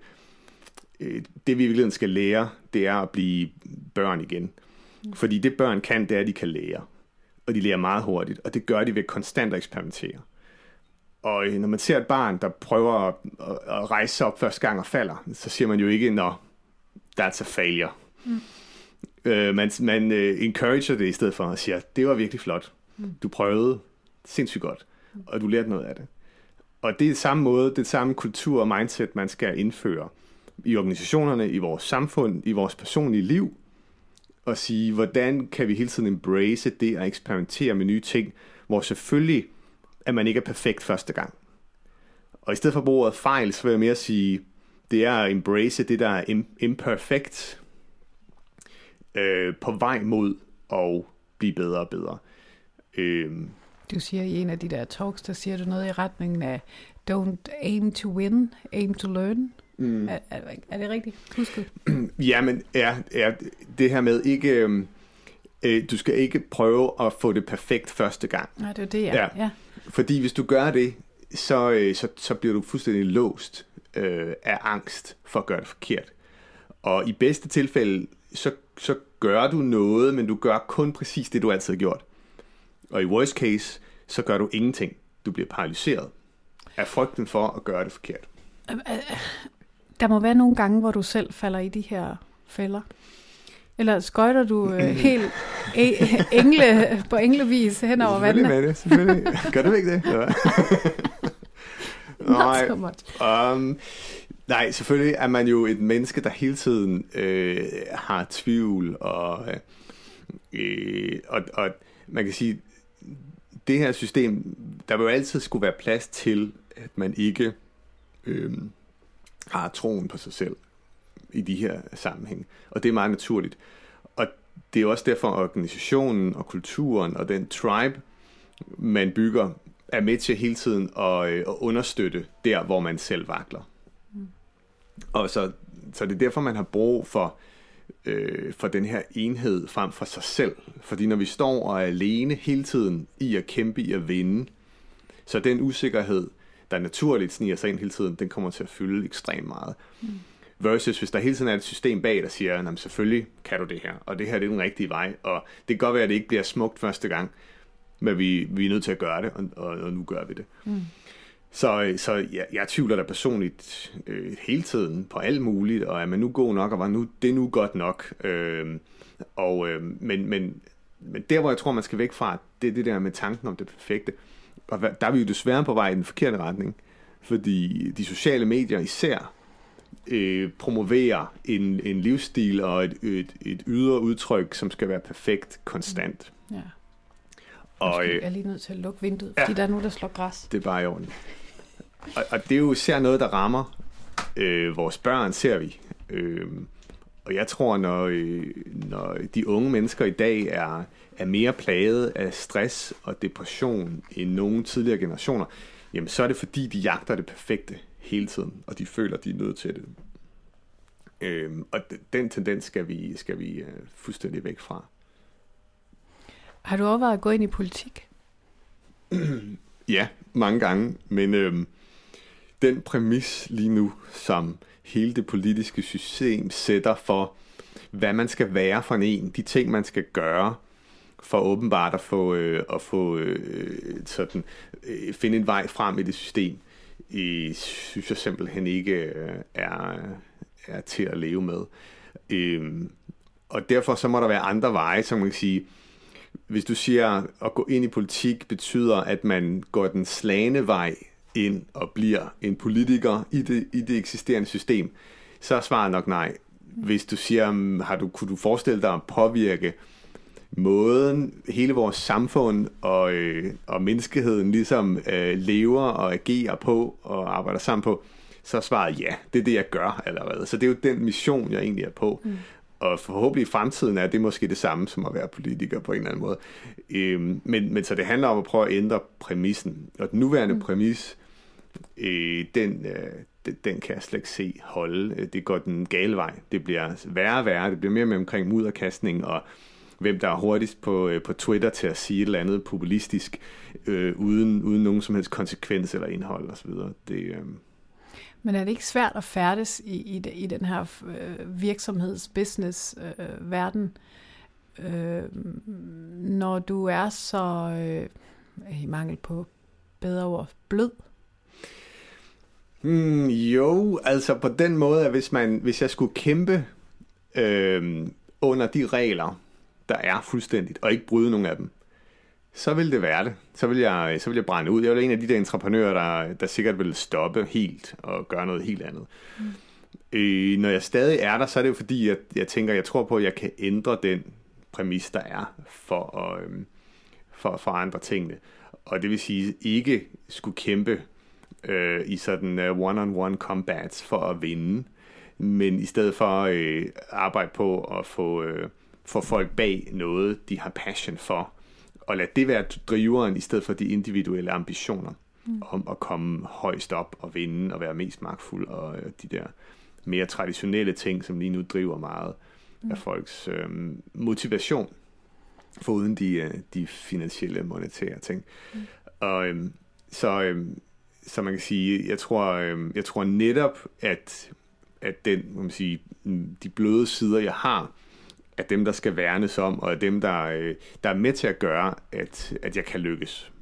det vi i virkeligheden skal lære, det er at blive børn igen. Fordi det børn kan, det er, at de kan lære. Og de lærer meget hurtigt, og det gør de ved konstant at eksperimentere. Og øh, når man ser et barn, der prøver at, at rejse sig op første gang og falder, så siger man jo ikke, nå, that's a failure. Mm. Øh, man man uh, encourager det i stedet for at sige, det var virkelig flot. Mm. Du prøvede sindssygt godt, og du lærte noget af det. Og det er samme måde, det samme kultur og mindset, man skal indføre i organisationerne, i vores samfund, i vores personlige liv, og sige, hvordan kan vi hele tiden embrace det og eksperimentere med nye ting, hvor selvfølgelig, at man ikke er perfekt første gang. Og i stedet for at bruge ordet fejl, så vil jeg mere sige, det er at embrace det, der er imperfekt, øh, på vej mod at blive bedre og bedre. Øh, du siger i en af de der talks, der siger du noget i retningen af, don't aim to win, aim to learn. Mm. Er, er, er det rigtigt? Husk det. ja, men ja, ja, det her med ikke... Øhm, øh, du skal ikke prøve at få det perfekt første gang. Nej, det er det, ja. ja. ja. Fordi hvis du gør det, så, øh, så, så bliver du fuldstændig låst øh, af angst for at gøre det forkert. Og i bedste tilfælde, så, så gør du noget, men du gør kun præcis det, du altid har gjort. Og i worst case, så gør du ingenting. Du bliver paralyseret af frygten for at gøre det forkert. Der må være nogle gange, hvor du selv falder i de her fælder. Eller skøjter du øh, helt e- engle, på englevis hen over vandet? Selvfølgelig med det, selvfølgelig. Gør du ikke det? Ja. nej, um, nej, selvfølgelig er man jo et menneske, der hele tiden øh, har tvivl, og, øh, og, og man kan sige, det her system, der vil jo altid skulle være plads til, at man ikke øh, har troen på sig selv. i de her sammenhæng. Og det er meget naturligt. Og det er også derfor, at organisationen og kulturen og den tribe, man bygger, er med til hele tiden at, øh, at understøtte der, hvor man selv vakler. Mm. Og så, så det er derfor, man har brug for, øh, for den her enhed frem for sig selv. Fordi når vi står og er alene hele tiden i at kæmpe i at vinde, så den usikkerhed, der naturligt sniger sig ind hele tiden, den kommer til at fylde ekstremt meget. Mm. Versus hvis der hele tiden er et system bag, der siger, at selvfølgelig kan du det her, og det her det er den rigtige vej, og det kan godt være, at det ikke bliver smukt første gang, men vi, vi er nødt til at gøre det, og, og, og nu gør vi det. Mm. Så, så jeg, jeg tvivler da personligt øh, hele tiden på alt muligt, og er man nu god nok, og var nu, det er nu godt nok. Øh, og, øh, men, men, men der, hvor jeg tror, man skal væk fra, det er det der med tanken om det perfekte. Og der er vi jo desværre på vej i den forkerte retning, fordi de sociale medier især øh, promoverer en, en livsstil og et, et, et ydre udtryk, som skal være perfekt konstant. Ja. Og, øh, jeg er lige nødt til at lukke vinduet, fordi ja, der er nogen, der slår græs. Det er bare i orden. Og, og det er jo især noget, der rammer øh, vores børn, ser vi. Øh, og jeg tror, når, øh, når de unge mennesker i dag er, er mere plaget af stress og depression end nogen tidligere generationer, jamen så er det fordi, de jagter det perfekte hele tiden, og de føler, de er nødt til det. Øh, og den tendens skal vi, skal vi øh, fuldstændig væk fra. Har du overvejet at gå ind i politik? ja, mange gange, men øhm, den præmis lige nu, som hele det politiske system sætter for, hvad man skal være for en, de ting, man skal gøre, for åbenbart at få, øh, at få øh, sådan, øh, finde en vej frem i det system, i, synes jeg simpelthen ikke øh, er, er til at leve med. Øh, og derfor så må der være andre veje, som man kan sige, hvis du siger, at gå ind i politik betyder, at man går den slagende vej ind og bliver en politiker i det, i det eksisterende system, så er svaret nok nej. Hvis du siger, mm, har du, kunne du forestille dig at påvirke måden hele vores samfund og, øh, og menneskeheden ligesom øh, lever og agerer på og arbejder sammen på, så svaret ja, det er det, jeg gør allerede. Så det er jo den mission, jeg egentlig er på. Mm og forhåbentlig i fremtiden er det måske det samme som at være politiker på en eller anden måde. Øhm, men, men så det handler om at prøve at ændre præmissen. Og den nuværende mm. præmis, øh, den, øh, den kan jeg slet ikke se holde. Det går den gale vej. Det bliver værre og værre. Det bliver mere med omkring mudderkastning og hvem der er hurtigst på, øh, på Twitter til at sige et eller andet populistisk, øh, uden, uden nogen som helst konsekvens eller indhold osv. Det, øh, men er det ikke svært at færdes i, i, i den her øh, virksomheds-business-verden, øh, øh, når du er så, øh, i mangel på bedre ord, blød? Mm, jo, altså på den måde, at hvis, man, hvis jeg skulle kæmpe øh, under de regler, der er fuldstændigt, og ikke bryde nogen af dem, så vil det være det. Så vil jeg, så vil jeg brænde ud. Jeg er en af de der entreprenører, der, der sikkert vil stoppe helt og gøre noget helt andet. Mm. Øh, når jeg stadig er der, så er det jo fordi, at jeg tænker, jeg tror på, at jeg kan ændre den præmis, der er for at, øh, for at forandre tingene. Og det vil sige, ikke skulle kæmpe øh, i sådan uh, one-on-one combats for at vinde, men i stedet for øh, arbejde på at få, øh, få folk bag noget, de har passion for, og lad det være driveren i stedet for de individuelle ambitioner mm. om at komme højst op og vinde og være mest magtfuld og øh, de der mere traditionelle ting, som lige nu driver meget mm. af folks øh, motivation, foruden de, øh, de finansielle monetære ting. Mm. Og øh, så, øh, så man kan sige, jeg tror, øh, jeg tror netop, at, at den, man sige, de bløde sider, jeg har, er dem, der skal værnes om, og er dem, der, øh, der er med til at gøre, at, at jeg kan lykkes.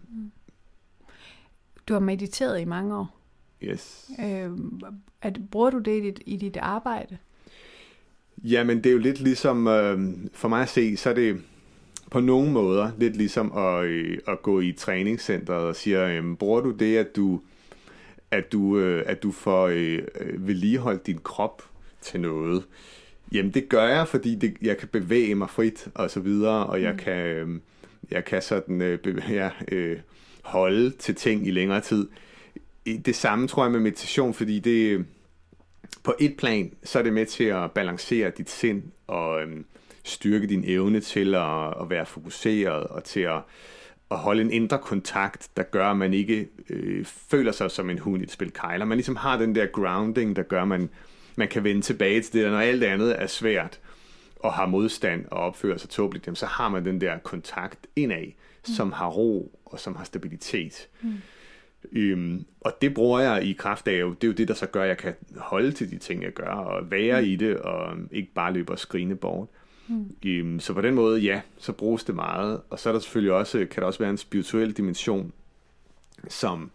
Du har mediteret i mange år. Yes. Øh, at, bruger du det i dit, i dit arbejde? Jamen, det er jo lidt ligesom, øh, for mig at se, så er det på nogle måder lidt ligesom at, øh, at gå i træningscenteret og sige, øh, bruger du det, at du, at du, øh, at du får øh, øh vedligeholdt din krop til noget? Jamen det gør jeg, fordi det, jeg kan bevæge mig frit og så videre, og jeg mm. kan, øh, jeg kan sådan øh, bevæge, øh, holde til ting i længere tid. Det samme tror jeg med meditation, fordi det, på et plan, så er det med til at balancere dit sind og øhm, styrke din evne til at, at være fokuseret og til at, at holde en indre kontakt, der gør, at man ikke øh, føler sig som en hund i et spil kejler. Man ligesom har den der grounding, der gør, at man, man kan vende tilbage til det, når alt andet er svært og har modstand og opfører sig tåbeligt, så har man den der kontakt indad, mm. som har ro og som har stabilitet. Mm. Øhm, og det bruger jeg i kraft af, det er jo det, der så gør, at jeg kan holde til de ting, jeg gør, og være mm. i det, og ikke bare løbe og skrine bort. Mm. Øhm, så på den måde, ja, så bruges det meget. Og så er der selvfølgelig også, kan der også være en spirituel dimension, som,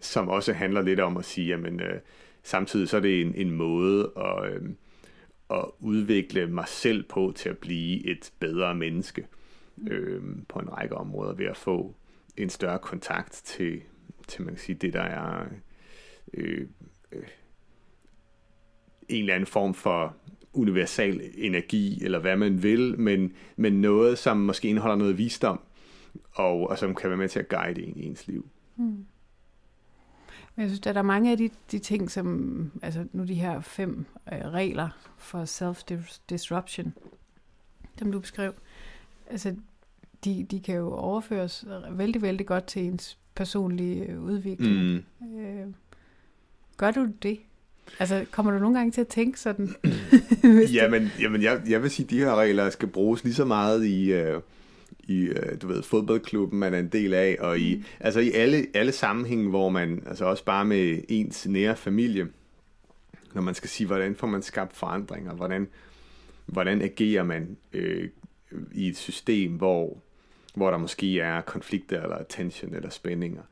som også handler lidt om at sige, jamen, øh, samtidig så er det en, en måde at, øh, at udvikle mig selv på til at blive et bedre menneske øh, på en række områder ved at få en større kontakt til, til man kan sige, det der er øh, øh, en eller anden form for universal energi, eller hvad man vil, men, men noget, som måske indeholder noget visdom, og, og som kan være med til at guide en i ens liv. Mm. Men jeg synes, at der er mange af de, de ting, som, altså nu de her fem øh, regler for self-disruption, som du beskrev, altså de, de kan jo overføres vældig, vældig godt til ens personlige udvikling. Mm. Øh, gør du det? Altså, kommer du nogle gange til at tænke sådan? jamen, jamen jeg, jeg vil sige, at de her regler skal bruges lige så meget i, øh, i øh, du ved, fodboldklubben, man er en del af, og i, mm. altså i alle, alle sammenhænge, hvor man, altså også bare med ens nære familie, når man skal sige, hvordan får man skabt forandringer, hvordan, hvordan agerer man øh, i et system, hvor, hvor der måske er konflikter, eller tension, eller spændinger.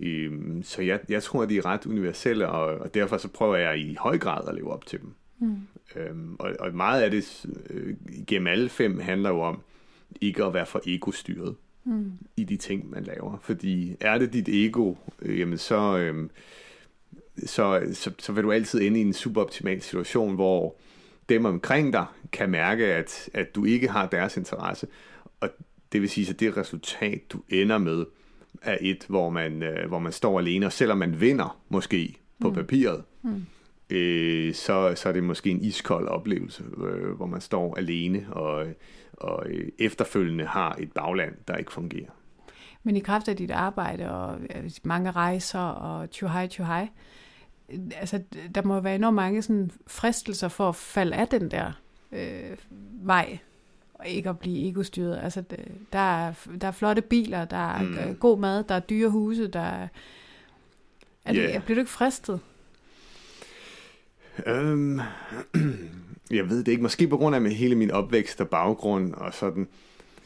Øhm, så jeg, jeg tror, at de er ret universelle, og, og derfor så prøver jeg i høj grad at leve op til dem. Mm. Øhm, og, og meget af det øh, gennem alle fem handler jo om ikke at være for egostyret mm. i de ting, man laver. Fordi er det dit ego, øh, jamen så, øh, så, så, så vil du altid ende i en suboptimal situation, hvor dem omkring dig kan mærke, at, at du ikke har deres interesse. Og det vil sige, at det resultat, du ender med, er et, hvor man, øh, hvor man står alene, og selvom man vinder måske på mm. papiret, mm. Øh, så, så er det måske en iskold oplevelse, øh, hvor man står alene og, og øh, efterfølgende har et bagland, der ikke fungerer. Men i kraft af dit arbejde og øh, mange rejser og tjuhaj, tjuhaj, altså der må være enormt mange sådan fristelser for at falde af den der øh, vej, og ikke at blive egostyret. Altså, der er, der er flotte biler, der er mm. god mad, der er dyre huse, der er... er yeah. det, bliver du ikke fristet? Øhm, jeg ved det ikke. Måske på grund af med hele min opvækst og baggrund og sådan.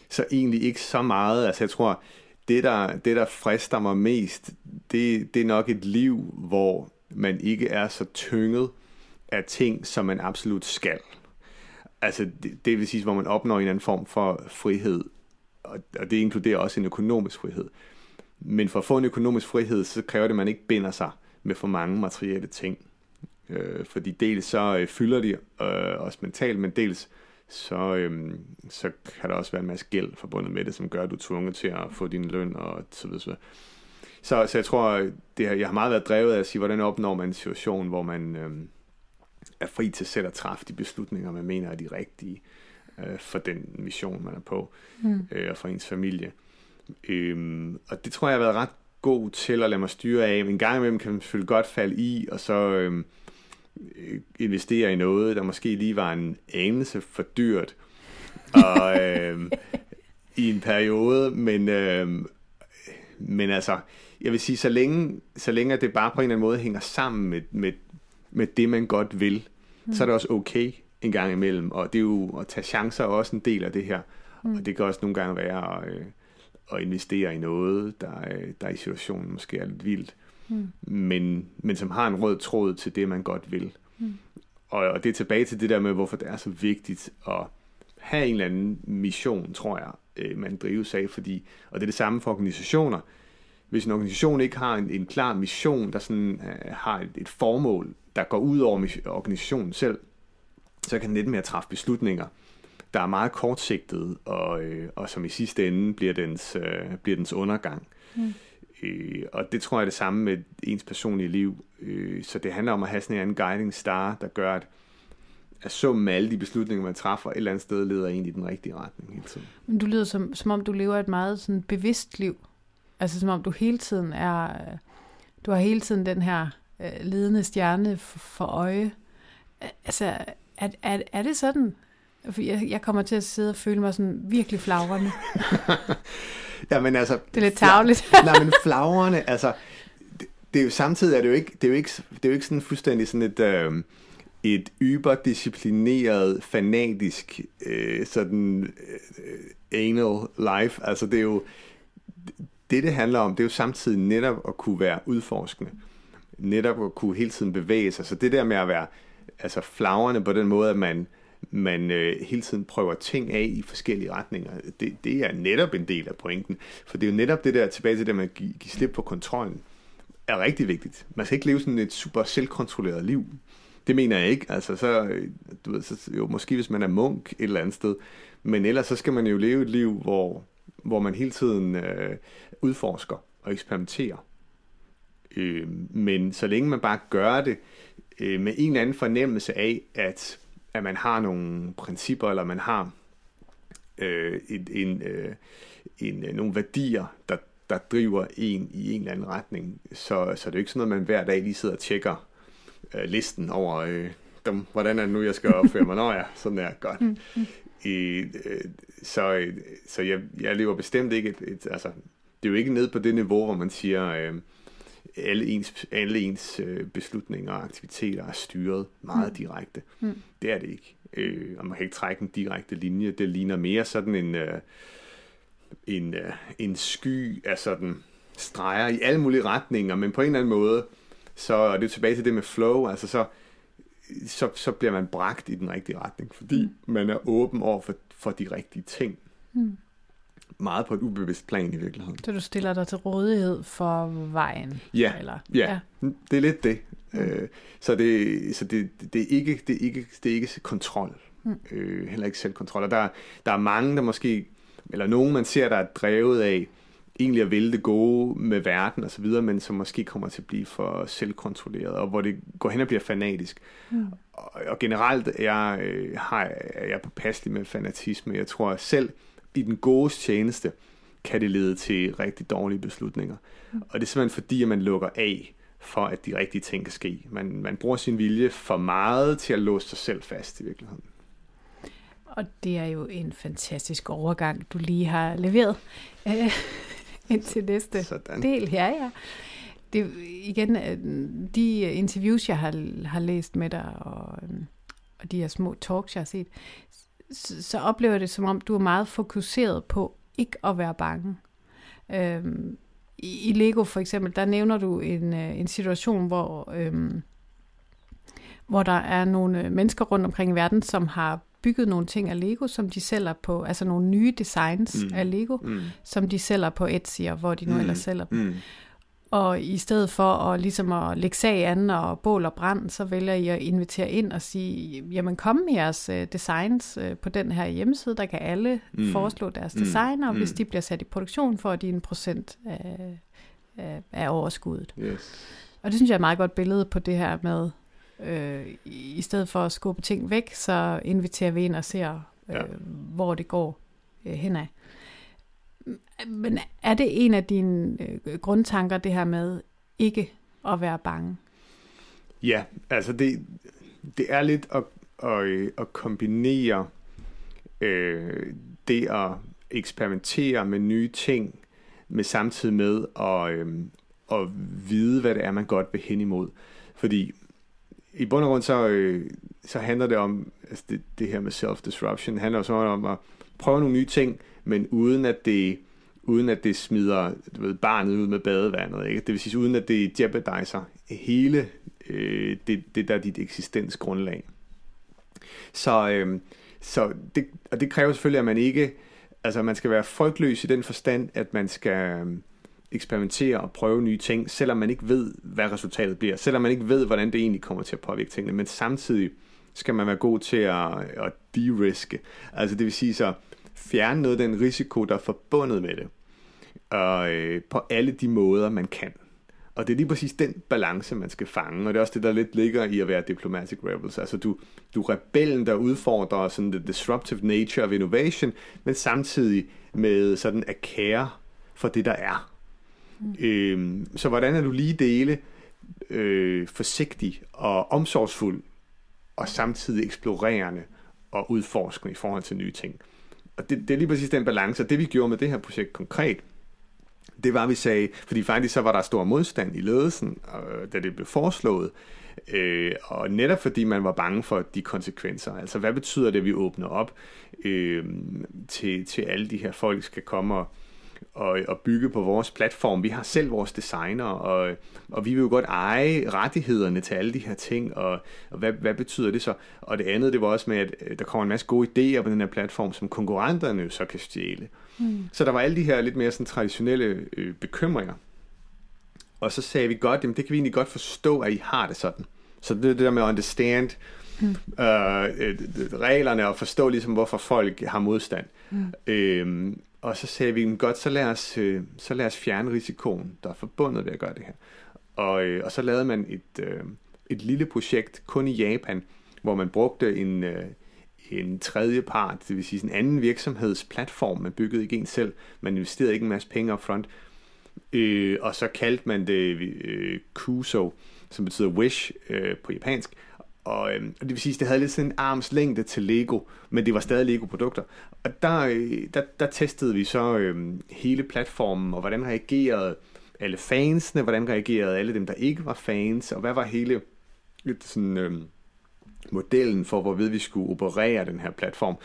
Så egentlig ikke så meget. Altså jeg tror, det der, det der frister mig mest, det, det er nok et liv, hvor man ikke er så tynget af ting, som man absolut skal. Altså, det, det vil sige, hvor man opnår en eller anden form for frihed, og, og det inkluderer også en økonomisk frihed. Men for at få en økonomisk frihed, så kræver det, at man ikke binder sig med for mange materielle ting. Øh, fordi dels så øh, fylder de øh, også mentalt, men dels så, øh, så kan der også være en masse gæld forbundet med det, som gør, at du er tvunget til at få din løn og så videre. Så, så jeg tror, det, jeg har meget været drevet af at sige, hvordan opnår man en situation, hvor man øh, er fri til selv at træffe de beslutninger, man mener er de rigtige øh, for den mission, man er på, mm. øh, og for ens familie. Øh, og det tror jeg har været ret god til at lade mig styre af. En gang imellem kan man selvfølgelig godt falde i, og så øh, investere i noget, der måske lige var en anelse for dyrt. Og øh, i en periode, men, øh, men altså, jeg vil sige, så længe, så længe det bare på en eller anden måde hænger sammen med, med, med det, man godt vil, mm. så er det også okay en gang imellem. Og det er jo at tage chancer er også en del af det her. Mm. Og det kan også nogle gange være at, øh, at investere i noget, der, der i situationen måske er lidt vildt. Mm. Men, men som har en rød tråd til det, man godt vil. Mm. Og, og det er tilbage til det der med, hvorfor det er så vigtigt at have en eller anden mission, tror jeg, øh, man drives af, fordi, og det er det samme for organisationer. Hvis en organisation ikke har en, en klar mission, der sådan, uh, har et, et formål, der går ud over organisationen selv, så kan den lidt mere træffe beslutninger, der er meget kortsigtede, og, øh, og som i sidste ende bliver dens, øh, bliver dens undergang. Mm. Øh, og det tror jeg er det samme med ens personlige liv. Øh, så det handler om at have sådan en guiding star, der gør, at, at summen af alle de beslutninger, man træffer et eller andet sted, leder ind i den rigtige retning hele tiden. Men du lyder som, som om, du lever et meget sådan bevidst liv. Altså som om du hele tiden er... Du har hele tiden den her øh, ledende stjerne for, for øje. Altså, er, er, er det sådan? Jeg, jeg kommer til at sidde og føle mig sådan virkelig flagrende. ja, men altså... Det er lidt tavligt. nej, men flagrende, altså... Det, det er jo samtidig er det jo ikke, det er jo ikke, det er jo ikke sådan fuldstændig sådan et... Øh, et yberdisciplineret, fanatisk, øh, sådan øh, anal life. Altså det er jo, det det handler om, det er jo samtidig netop at kunne være udforskende. Netop at kunne hele tiden bevæge sig. Så det der med at være altså flagrende på den måde, at man, man øh, hele tiden prøver ting af i forskellige retninger, det, det er netop en del af pointen. For det er jo netop det der, tilbage til det, at man give slip på kontrollen, er rigtig vigtigt. Man skal ikke leve sådan et super selvkontrolleret liv. Det mener jeg ikke. Altså, så, øh, du ved, så, jo, måske hvis man er munk et eller andet sted. Men ellers så skal man jo leve et liv, hvor, hvor man hele tiden øh, udforsker og eksperimenterer. Øh, men så længe man bare gør det øh, med en eller anden fornemmelse af, at, at man har nogle principper, eller man har øh, et, en, øh, en, øh, nogle værdier, der, der driver en i en eller anden retning, så, så det er jo ikke sådan noget, man hver dag lige sidder og tjekker øh, listen over, øh, dem, hvordan er det nu, jeg skal opføre mig. Nå ja, sådan er godt. Mm, mm. I, øh, så øh, så jeg, jeg lever bestemt ikke et, et, altså, det er jo ikke ned på det niveau, hvor man siger, øh, alle ens, alle ens øh, beslutninger og aktiviteter er styret meget mm. direkte. Mm. Det er det ikke. Øh, og man kan ikke trække en direkte linje. Det ligner mere sådan en, øh, en, øh, en sky af sådan streger i alle mulige retninger, men på en eller anden måde, så er det tilbage til det med flow, altså så, så, så bliver man bragt i den rigtige retning, fordi mm. man er åben over for, for de rigtige ting. Mm. Meget på et ubevidst plan i virkeligheden. Så du stiller dig til rådighed for vejen? Ja, eller? ja. ja. det er lidt det. Øh, så det, så det, det, er ikke, det, er ikke, det er ikke kontrol. Mm. Øh, heller ikke selvkontrol. Og der, der er mange, der måske, eller nogen man ser, der er drevet af, egentlig at vælge det gode med verden og så videre, men som måske kommer til at blive for selvkontrolleret, og hvor det går hen og bliver fanatisk. Mm. Og, og generelt er jeg, øh, har, er jeg påpasselig med fanatisme. Jeg tror selv i den gode tjeneste kan det lede til rigtig dårlige beslutninger. Mm. Og det er simpelthen fordi, at man lukker af for, at de rigtige ting kan ske. Man, man bruger sin vilje for meget til at låse sig selv fast i virkeligheden. Og det er jo en fantastisk overgang, du lige har leveret. Øh, til næste Sådan. del her, ja. Det, igen, øh, de interviews, jeg har, har læst med dig, og, øh, og de her små talks, jeg har set, så, så oplever jeg det som om, du er meget fokuseret på ikke at være bange. Øhm, i, I Lego for eksempel, der nævner du en, øh, en situation, hvor, øhm, hvor der er nogle mennesker rundt omkring i verden, som har bygget nogle ting af Lego, som de sælger på, altså nogle nye designs mm. af Lego, mm. som de sælger på Etsy, og hvor de nu mm. ellers sælger dem. Mm. Og i stedet for at, ligesom at lægge sag an og bål og brand, så vælger I at invitere ind og sige, jamen kom med jeres uh, designs uh, på den her hjemmeside, der kan alle mm. foreslå deres mm. design, og mm. hvis de bliver sat i produktion, får de en procent af, af, af overskuddet. Yes. Og det synes jeg er et meget godt billede på det her med, Øh, I stedet for at skubbe ting væk, så inviterer vi ind og ser, øh, ja. hvor det går øh, henad. Men er det en af dine øh, grundtanker, det her med ikke at være bange? Ja, altså det, det er lidt at, at, øh, at kombinere øh, det at eksperimentere med nye ting, med samtidig med at, øh, at vide, hvad det er, man godt vil hen imod. Fordi i bund og grund så, øh, så handler det om, altså det, det her med self-disruption, handler så om at prøve nogle nye ting, men uden at det, uden at det smider du ved, barnet ud med badevandet. Ikke? Det vil sige, uden at det jeopardiser hele øh, det, det, der er dit eksistensgrundlag. Så, øh, så det, og det kræver selvfølgelig, at man ikke, altså man skal være frygtløs i den forstand, at man skal, øh, eksperimentere og prøve nye ting, selvom man ikke ved, hvad resultatet bliver, selvom man ikke ved, hvordan det egentlig kommer til at påvirke tingene, men samtidig skal man være god til at, at de-riske. Altså det vil sige så, fjerne noget af den risiko, der er forbundet med det. og, øh, på alle de måder, man kan. Og det er lige præcis den balance, man skal fange, og det er også det, der lidt ligger i at være diplomatic rebels. Altså du, du er rebellen, der udfordrer sådan the disruptive nature of innovation, men samtidig med sådan at care for det, der er. Mm. Øhm, så hvordan er du lige dele øh, forsigtig og omsorgsfuld, og samtidig eksplorerende og udforskende i forhold til nye ting. Og det, det er lige præcis den balance, og det vi gjorde med det her projekt konkret, det var, at vi sagde, fordi faktisk så var der stor modstand i ledelsen, og, øh, da det blev foreslået, øh, og netop fordi man var bange for de konsekvenser. Altså, hvad betyder det, at vi åbner op øh, til, til alle de her folk, skal komme og, og, og bygge på vores platform. Vi har selv vores designer, og, og vi vil jo godt eje rettighederne til alle de her ting, og, og hvad, hvad betyder det så? Og det andet, det var også med, at øh, der kommer en masse gode idéer på den her platform, som konkurrenterne jo så kan stjæle. Mm. Så der var alle de her lidt mere sådan traditionelle øh, bekymringer. Og så sagde vi godt, jamen det kan vi egentlig godt forstå, at I har det sådan. Så det, det der med at understand mm. øh, øh, reglerne og forstå ligesom, hvorfor folk har modstand. Mm. Øhm, og så sagde vi, godt, så lad, os, øh, så lad os fjerne risikoen, der er forbundet ved at gøre det her. Og, øh, og så lavede man et, øh, et lille projekt kun i Japan, hvor man brugte en, øh, en tredje part, det vil sige en anden virksomhedsplatform, man byggede ikke en selv, man investerede ikke en masse penge up front, øh, og så kaldte man det øh, Kuso, som betyder wish øh, på japansk, og, øh, og det vil sige, at det havde lidt sådan en arms længde til Lego, men det var stadig Lego-produkter. Og der, øh, der, der testede vi så øh, hele platformen, og hvordan reagerede alle fansene, hvordan reagerede alle dem, der ikke var fans, og hvad var hele lidt sådan, øh, modellen for, hvorved vi skulle operere den her platform.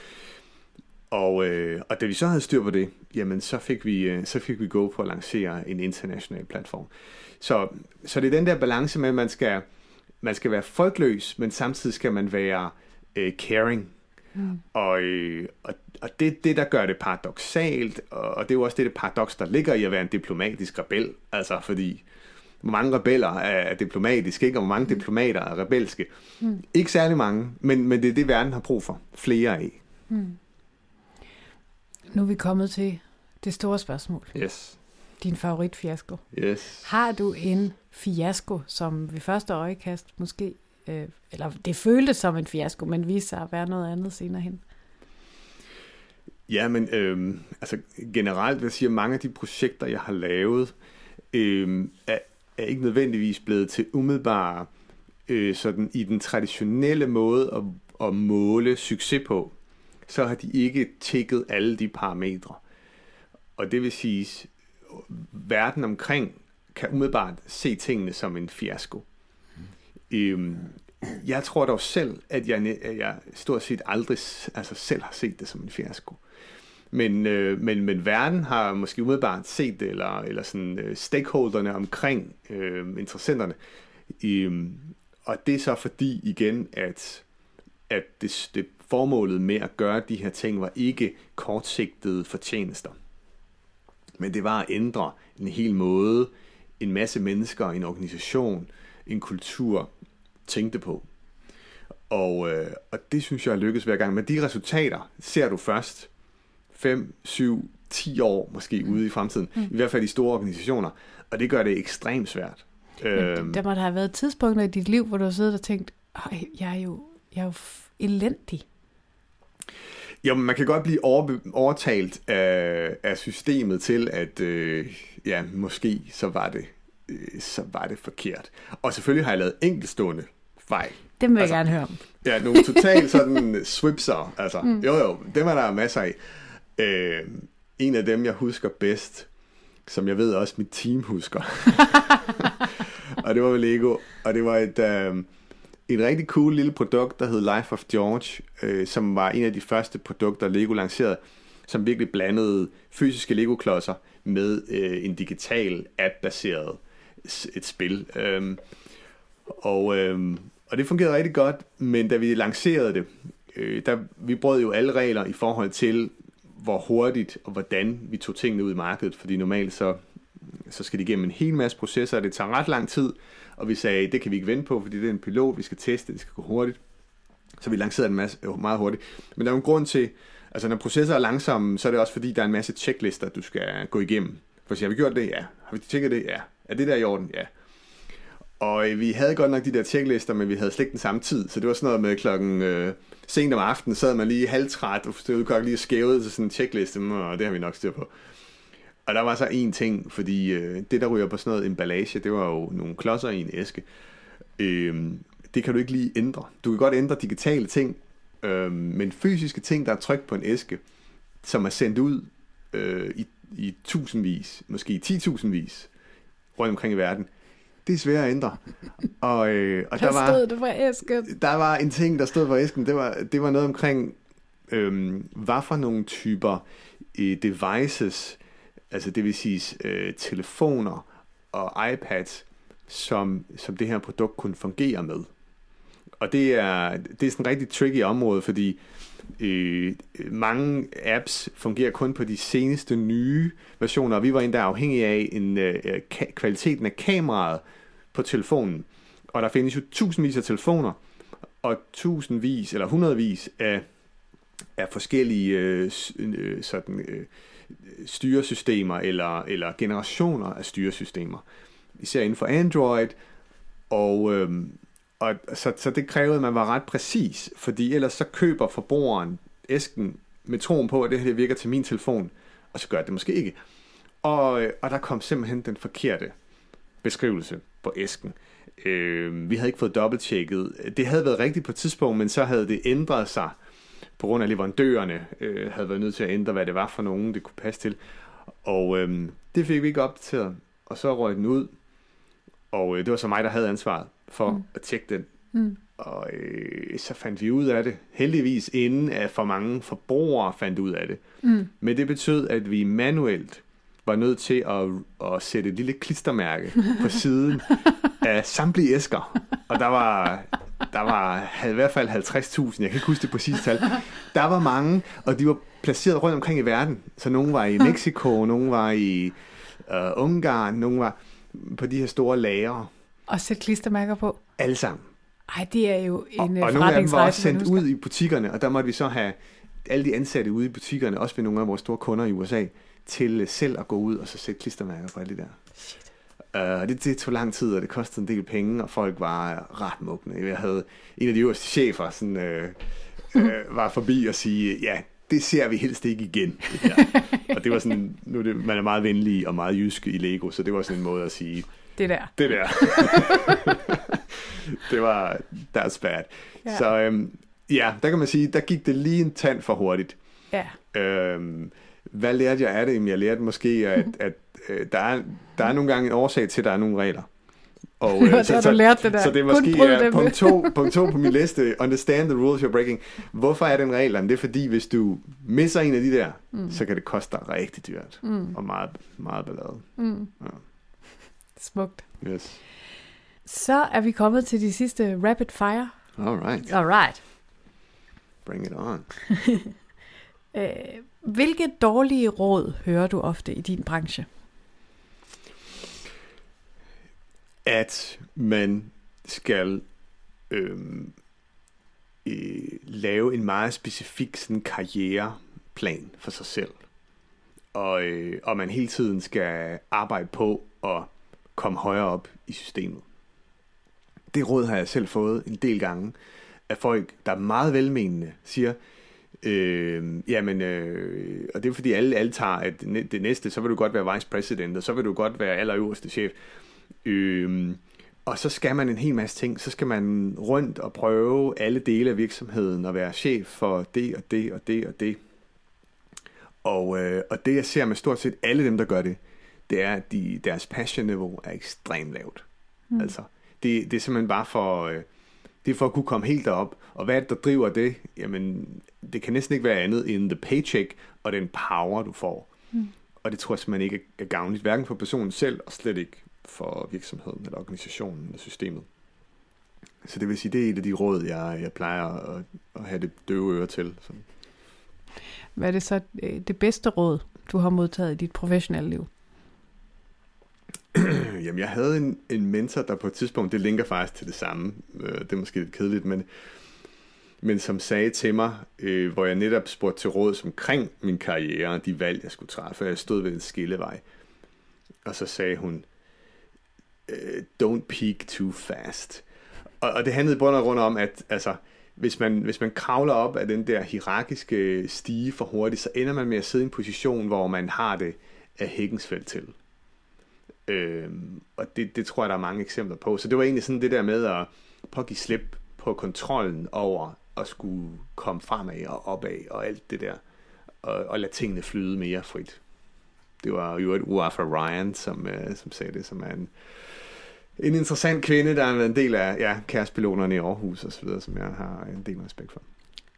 Og, øh, og da vi så havde styr på det, jamen så fik vi, øh, så fik vi gå på at lancere en international platform. Så, så det er den der balance med, at man skal, man skal være folkløs, men samtidig skal man være øh, caring. Mm. Og, øh, og, og det det, der gør det paradoxalt, og, og det er jo også det, det paradoks, der ligger i at være en diplomatisk rebel. Altså fordi, hvor mange rebeller er diplomatiske, ikke? og hvor mange mm. diplomater er rebelske. Mm. Ikke særlig mange, men, men det er det, verden har brug for. Flere af. Mm. Nu er vi kommet til det store spørgsmål. Yes. Din favoritfiasko. Yes. Har du en fiasko, som ved første øjekast måske, øh, eller det føltes som en fiasko, men viste sig at være noget andet senere hen? Ja, men øh, altså generelt vil jeg sige, at mange af de projekter, jeg har lavet, øh, er, er ikke nødvendigvis blevet til umiddelbare øh, sådan i den traditionelle måde at, at måle succes på, så har de ikke tækket alle de parametre. Og det vil sige, verden omkring kan umiddelbart se tingene som en fiasko. Øhm, jeg tror dog selv, at jeg, at jeg stort set aldrig altså selv har set det som en fiasko. Men, øh, men, men verden har måske umiddelbart set det, eller, eller sådan, øh, stakeholderne omkring øh, interessenterne. Øhm, og det er så fordi igen, at, at det, det formålet med at gøre de her ting var ikke kortsigtede fortjenester. Men det var at ændre en hel måde, en masse mennesker, en organisation, en kultur tænkte på. Og, øh, og det synes jeg er lykkedes hver gang. Men de resultater ser du først 5, 7, 10 år måske mm. ude i fremtiden. Mm. I hvert fald i store organisationer. Og det gør det ekstremt svært. Men øhm, der må der have været tidspunkter i dit liv, hvor du har siddet og tænkt, jeg er jo, jeg er jo elendig. Jo, man kan godt blive over, overtalt af, af systemet til, at øh, ja, måske så var det øh, så var det forkert. Og selvfølgelig har jeg lavet enkeltstående fejl. Det vil jeg altså, gerne høre om. Ja, nogle totalt sådan swipser. Altså, mm. Jo, jo, dem er der masser af. Øh, en af dem, jeg husker bedst, som jeg ved også mit team husker. og det var Lego, og det var et, øh, et rigtig cool lille produkt, der hed Life of George, øh, som var en af de første produkter, Lego lancerede, som virkelig blandede fysiske Lego-klodser med øh, en digital app-baseret et spil. Øhm, og, øhm, og det fungerede rigtig godt, men da vi lancerede det, øh, der, vi brød jo alle regler i forhold til, hvor hurtigt og hvordan vi tog tingene ud i markedet, fordi normalt så, så skal de igennem en hel masse processer, og det tager ret lang tid, og vi sagde, det kan vi ikke vente på, fordi det er en pilot, vi skal teste, det skal gå hurtigt. Så vi lancerede en masse, meget hurtigt. Men der er jo en grund til, altså når processer er langsomme, så er det også fordi, der er en masse checklister, du skal gå igennem. For har vi gjort det? Ja. Har vi tjekket det? Ja. Er det der i orden? Ja. Og øh, vi havde godt nok de der tjeklister, men vi havde slet ikke den samme tid, så det var sådan noget med klokken øh, sent om aftenen, sad man lige halvtræt, og det godt lige skævet til sådan en tjekliste, og det har vi nok styr på. Og der var så en ting, fordi øh, det, der ryger på sådan noget emballage, det var jo nogle klodser i en æske. Øh, det kan du ikke lige ændre. Du kan godt ændre digitale ting, øh, men fysiske ting, der er trykt på en æske, som er sendt ud øh, i, i tusindvis, måske i titusindvis rundt omkring i verden, det er svært at ændre. Og, øh, og der, var, det på æsken. Der var en ting, der stod på æsken, det var, det var noget omkring, øh, hvad for nogle typer øh, devices, altså det vil sige øh, telefoner og iPads, som, som det her produkt kunne fungere med. Og det er, det er sådan et rigtig tricky område, fordi øh, mange apps fungerer kun på de seneste nye versioner, og vi var endda afhængige af en, øh, kvaliteten af kameraet på telefonen. Og der findes jo tusindvis af telefoner, og tusindvis eller hundredvis af, af forskellige øh, øh, sådan, øh, styresystemer eller, eller generationer af styresystemer. Især inden for Android, og, øh, og så, så det krævede, at man var ret præcis, fordi ellers så køber forbrugeren æsken med troen på, at det her virker til min telefon, og så gør det måske ikke. Og, og der kom simpelthen den forkerte beskrivelse på æsken. Øh, vi havde ikke fået dobbelttjekket. Det havde været rigtigt på et tidspunkt, men så havde det ændret sig på grund af leverandørerne, øh, havde været nødt til at ændre, hvad det var for nogen, det kunne passe til. Og øh, det fik vi ikke opdateret, og så røg den ud, og øh, det var så mig, der havde ansvaret for mm. at tjekke den. Mm. Og øh, så fandt vi ud af det, heldigvis inden at for mange forbrugere fandt ud af det. Mm. Men det betød, at vi manuelt var nødt til at, at sætte et lille klistermærke på siden af samtlige æsker. Og der var, der var i hvert fald 50.000, jeg kan ikke huske det præcise tal. Der var mange, og de var placeret rundt omkring i verden. Så nogle var i Mexico, nogle var i uh, Ungarn, nogle var på de her store lagre. Og sætte klistermærker på? Alle sammen. Ej, det er jo en og, og nogle af dem var også sendt ud i butikkerne, og der måtte vi så have alle de ansatte ude i butikkerne, også ved nogle af vores store kunder i USA, til selv at gå ud og så sætte klistermærker på alle de der. Shit. Uh, det, det tog lang tid, og det kostede en del penge, og folk var ret mugne. Jeg havde en af de øverste chefer, sådan, uh, uh, var forbi og sige, ja, det ser vi helst ikke igen. Det og det var sådan, nu er det, man er meget venlig og meget jysk i Lego, så det var sådan en måde at sige, det der. Det der. det var, that's bad. Ja. Så um, ja, der kan man sige, der gik det lige en tand for hurtigt. Ja. Um, hvad lærte jeg af det? Jeg lærte måske, at, at øh, der, er, der er nogle gange en årsag til, at der er nogle regler. Og, øh, så, så, lært det der. så det er måske ja, punkt, to, punkt to på min liste, understand the rules you're breaking. Hvorfor er den regel? Det er fordi, hvis du misser en af de der, mm. så kan det koste dig rigtig dyrt. Mm. Og meget, meget ballade. Mm. Ja. Smukt. Yes. Så er vi kommet til de sidste rapid fire. All right. All right. Bring it on. øh, hvilke dårlige råd hører du ofte i din branche? At man skal øhm, øh, lave en meget specifik sådan, karriereplan for sig selv. Og, øh, og man hele tiden skal arbejde på at komme højere op i systemet. Det råd har jeg selv fået en del gange af folk, der er meget velmenende, siger, Øh, jamen, øh, og det er fordi alle, alle tager, at det næste, så vil du godt være vice president, og så vil du godt være allerøverste chef. Øh, og så skal man en hel masse ting. Så skal man rundt og prøve alle dele af virksomheden og være chef for det og det og det og det. Og, øh, og det jeg ser med stort set alle dem, der gør det, det er, at de, deres passion-niveau er ekstremt lavt. Mm. Altså, det, det er simpelthen bare for... Øh, det er for at kunne komme helt derop. Og hvad det, der driver det? Jamen, det kan næsten ikke være andet end the paycheck og den power, du får. Mm. Og det tror jeg simpelthen ikke er gavnligt, hverken for personen selv, og slet ikke for virksomheden, eller organisationen, eller systemet. Så det vil sige, det er et af de råd, jeg, jeg plejer at, at have det døve øre til. Så. Hvad er det så øh, det bedste råd, du har modtaget i dit professionelle liv? Jamen, jeg havde en, en mentor, der på et tidspunkt, det linker faktisk til det samme, øh, det er måske lidt kedeligt, men, men som sagde til mig, øh, hvor jeg netop spurgte til råd omkring min karriere og de valg, jeg skulle træffe, jeg stod ved en skillevej. og så sagde hun, øh, don't peak too fast. Og, og det handlede bund og grund om, at altså, hvis man, hvis man kravler op af den der hierarkiske stige for hurtigt, så ender man med at sidde i en position, hvor man har det af hækkensfelt til. Øhm, og det, det tror jeg, der er mange eksempler på. Så det var egentlig sådan det der med at pågive slip på kontrollen over at skulle komme fremad og opad og alt det der. Og, og lade tingene flyde mere frit. Det var jo et Uafra Ryan, som, øh, som sagde det, som er en, en interessant kvinde, der er en del af ja, kærespiloterne i Aarhus videre, som jeg har en del respekt for.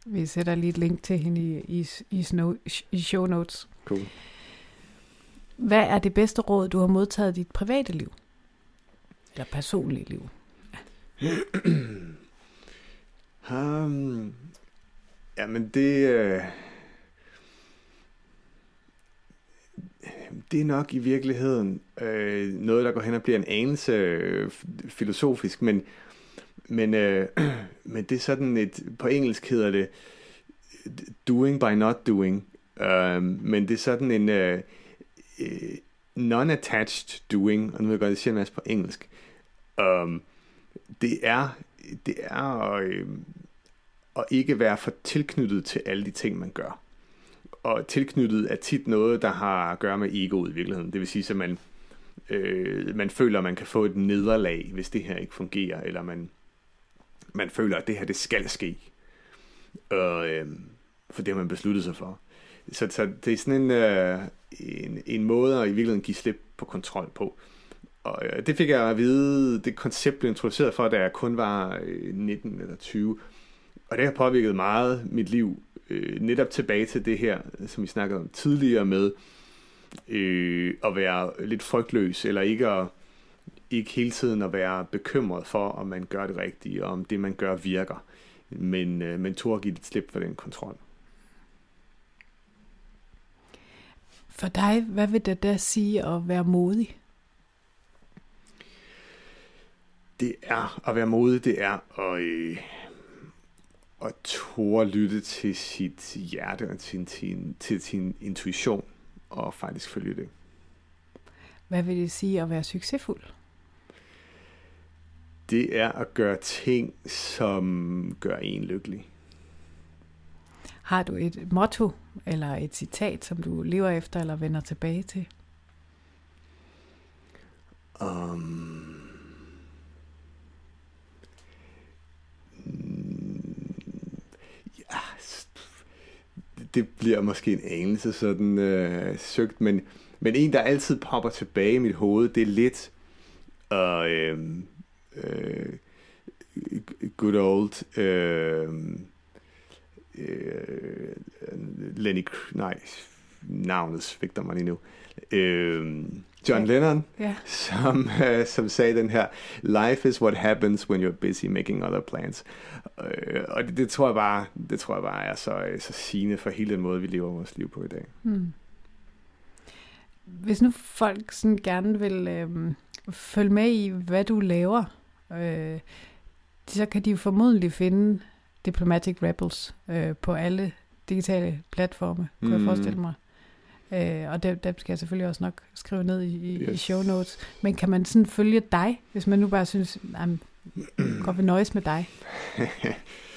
Vi sætter lige et link til hende i, i, i, snow, i show notes. Cool. Hvad er det bedste råd, du har modtaget i dit private liv? Eller personlige liv? um, jamen det... Øh, det er nok i virkeligheden øh, noget, der går hen og bliver en anelse øh, filosofisk, men, men, øh, men det er sådan et, på engelsk hedder det doing by not doing, øh, men det er sådan en øh, øh non-attached doing, og nu vil jeg godt sige en masse på engelsk, øh, det er, det er at, øh, at ikke være for tilknyttet til alle de ting, man gør og tilknyttet er tit noget, der har at gøre med egoet i virkeligheden. Det vil sige, at man, øh, man føler, at man kan få et nederlag, hvis det her ikke fungerer, eller man, man føler, at det her det skal ske. Og, øh, for det har man besluttet sig for. Så, så det er sådan en, øh, en, en måde at i virkeligheden give slip på kontrol på. Og øh, det fik jeg at vide, det koncept blev introduceret for, da jeg kun var øh, 19 eller 20. Og det har påvirket meget mit liv øh, netop tilbage til det her, som vi snakkede om tidligere med, øh, at være lidt frygtløs, eller ikke at ikke hele tiden at være bekymret for, om man gør det rigtige, og om det, man gør, virker. Men, øh, men tog at give lidt slip for den kontrol. For dig, hvad vil det da sige at være modig? Det er at være modig, det er at, øh, at tåre lytte til sit hjerte og til sin, til sin intuition og faktisk følge det. Hvad vil det sige at være succesfuld? Det er at gøre ting, som gør en lykkelig. Har du et motto eller et citat, som du lever efter eller vender tilbage til? Um, det bliver måske en anelse sådan øh, søgt, men, men en, der altid popper tilbage i mit hoved, det er lidt uh, øh, øh, good old øh, øh, Lenny, nej, navnet svigter mig lige nu. Øh, John Lennon, yeah. som, uh, som sagde den her, life is what happens when you're busy making other plans. Uh, og det, det, tror jeg bare, det tror jeg bare er så, så sigende for hele den måde, vi lever vores liv på i dag. Mm. Hvis nu folk sådan gerne vil øh, følge med i, hvad du laver, øh, så kan de jo formodentlig finde Diplomatic Rebels øh, på alle digitale platforme, kunne mm. jeg forestille mig. Øh, og det, det skal jeg selvfølgelig også nok skrive ned i, yes. i show notes. Men kan man sådan følge dig, hvis man nu bare synes, at godt vil nøjes med dig?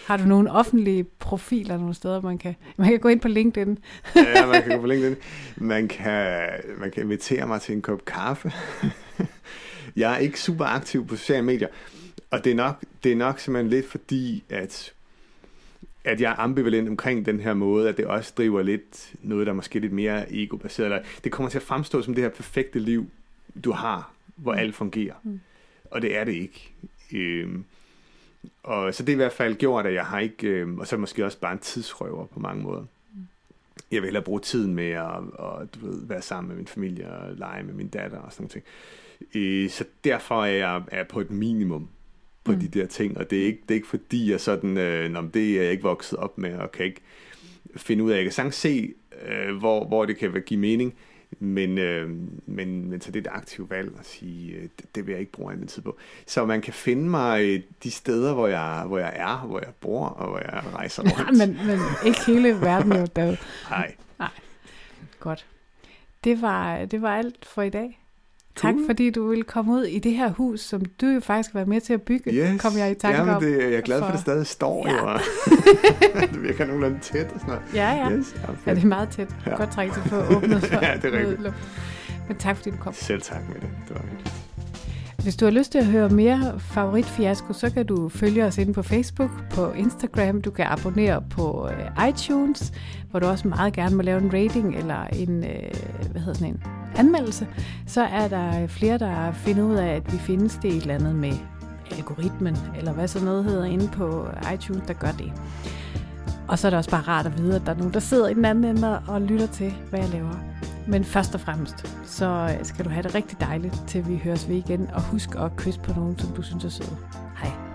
Har du nogle offentlige profiler nogle steder, man kan, man kan gå ind på LinkedIn? ja, man kan gå på LinkedIn. Man kan, man kan invitere mig til en kop kaffe. jeg er ikke super aktiv på sociale medier, og det er nok, det er nok simpelthen lidt fordi, at at jeg er ambivalent omkring den her måde, at det også driver lidt noget, der er måske lidt mere ego-baseret. Eller det kommer til at fremstå som det her perfekte liv, du har, hvor mm. alt fungerer. Mm. Og det er det ikke. Øhm, og så det er i hvert fald gjort, at jeg har ikke, øhm, og så måske også bare en tidsrøver på mange måder. Mm. Jeg vil hellere bruge tiden med at, at du ved, være sammen med min familie og lege med min datter og sådan noget. Øh, så derfor er jeg er på et minimum på mm. de der ting, og det er ikke, det er ikke fordi, jeg sådan, øh, når det er jeg ikke vokset op med, og kan ikke finde ud af, jeg kan sagtens se, øh, hvor, hvor det kan give mening, men, øh, men, men så det er et aktivt valg at sige, øh, det, det vil jeg ikke bruge min tid på. Så man kan finde mig de steder, hvor jeg, hvor jeg er, hvor jeg bor, og hvor jeg rejser rundt. Ja, men, men ikke hele verden jo, David. Nej. Nej. Godt. Det var, det var alt for i dag. Tak fordi du vil komme ud i det her hus, som du jo faktisk har været med til at bygge, yes. kom jeg i tanke Jamen, om. det, jeg er glad for, for- at det stadig står Ja. jo. det virker nogenlunde tæt og sådan noget. Ja, ja. Yes, ja, Ja, det er meget tæt. Ja. Godt trænge til at få åbnet for Ja, det er rigtigt. luft. Men tak fordi du kom. Selv tak med det. Det var hyggeligt. Hvis du har lyst til at høre mere favoritfiasko, så kan du følge os inde på Facebook, på Instagram. Du kan abonnere på øh, iTunes, hvor du også meget gerne må lave en rating eller en, øh, hvad hedder sådan en anmeldelse. Så er der flere, der finder ud af, at vi findes det et eller andet med algoritmen, eller hvad så noget hedder inde på iTunes, der gør det. Og så er det også bare rart at vide, at der er nogen, der sidder i den anden ende og lytter til, hvad jeg laver. Men først og fremmest, så øh, skal du have det rigtig dejligt, til vi høres ved igen. Og husk at kysse på nogen, som du synes er søde. Hej.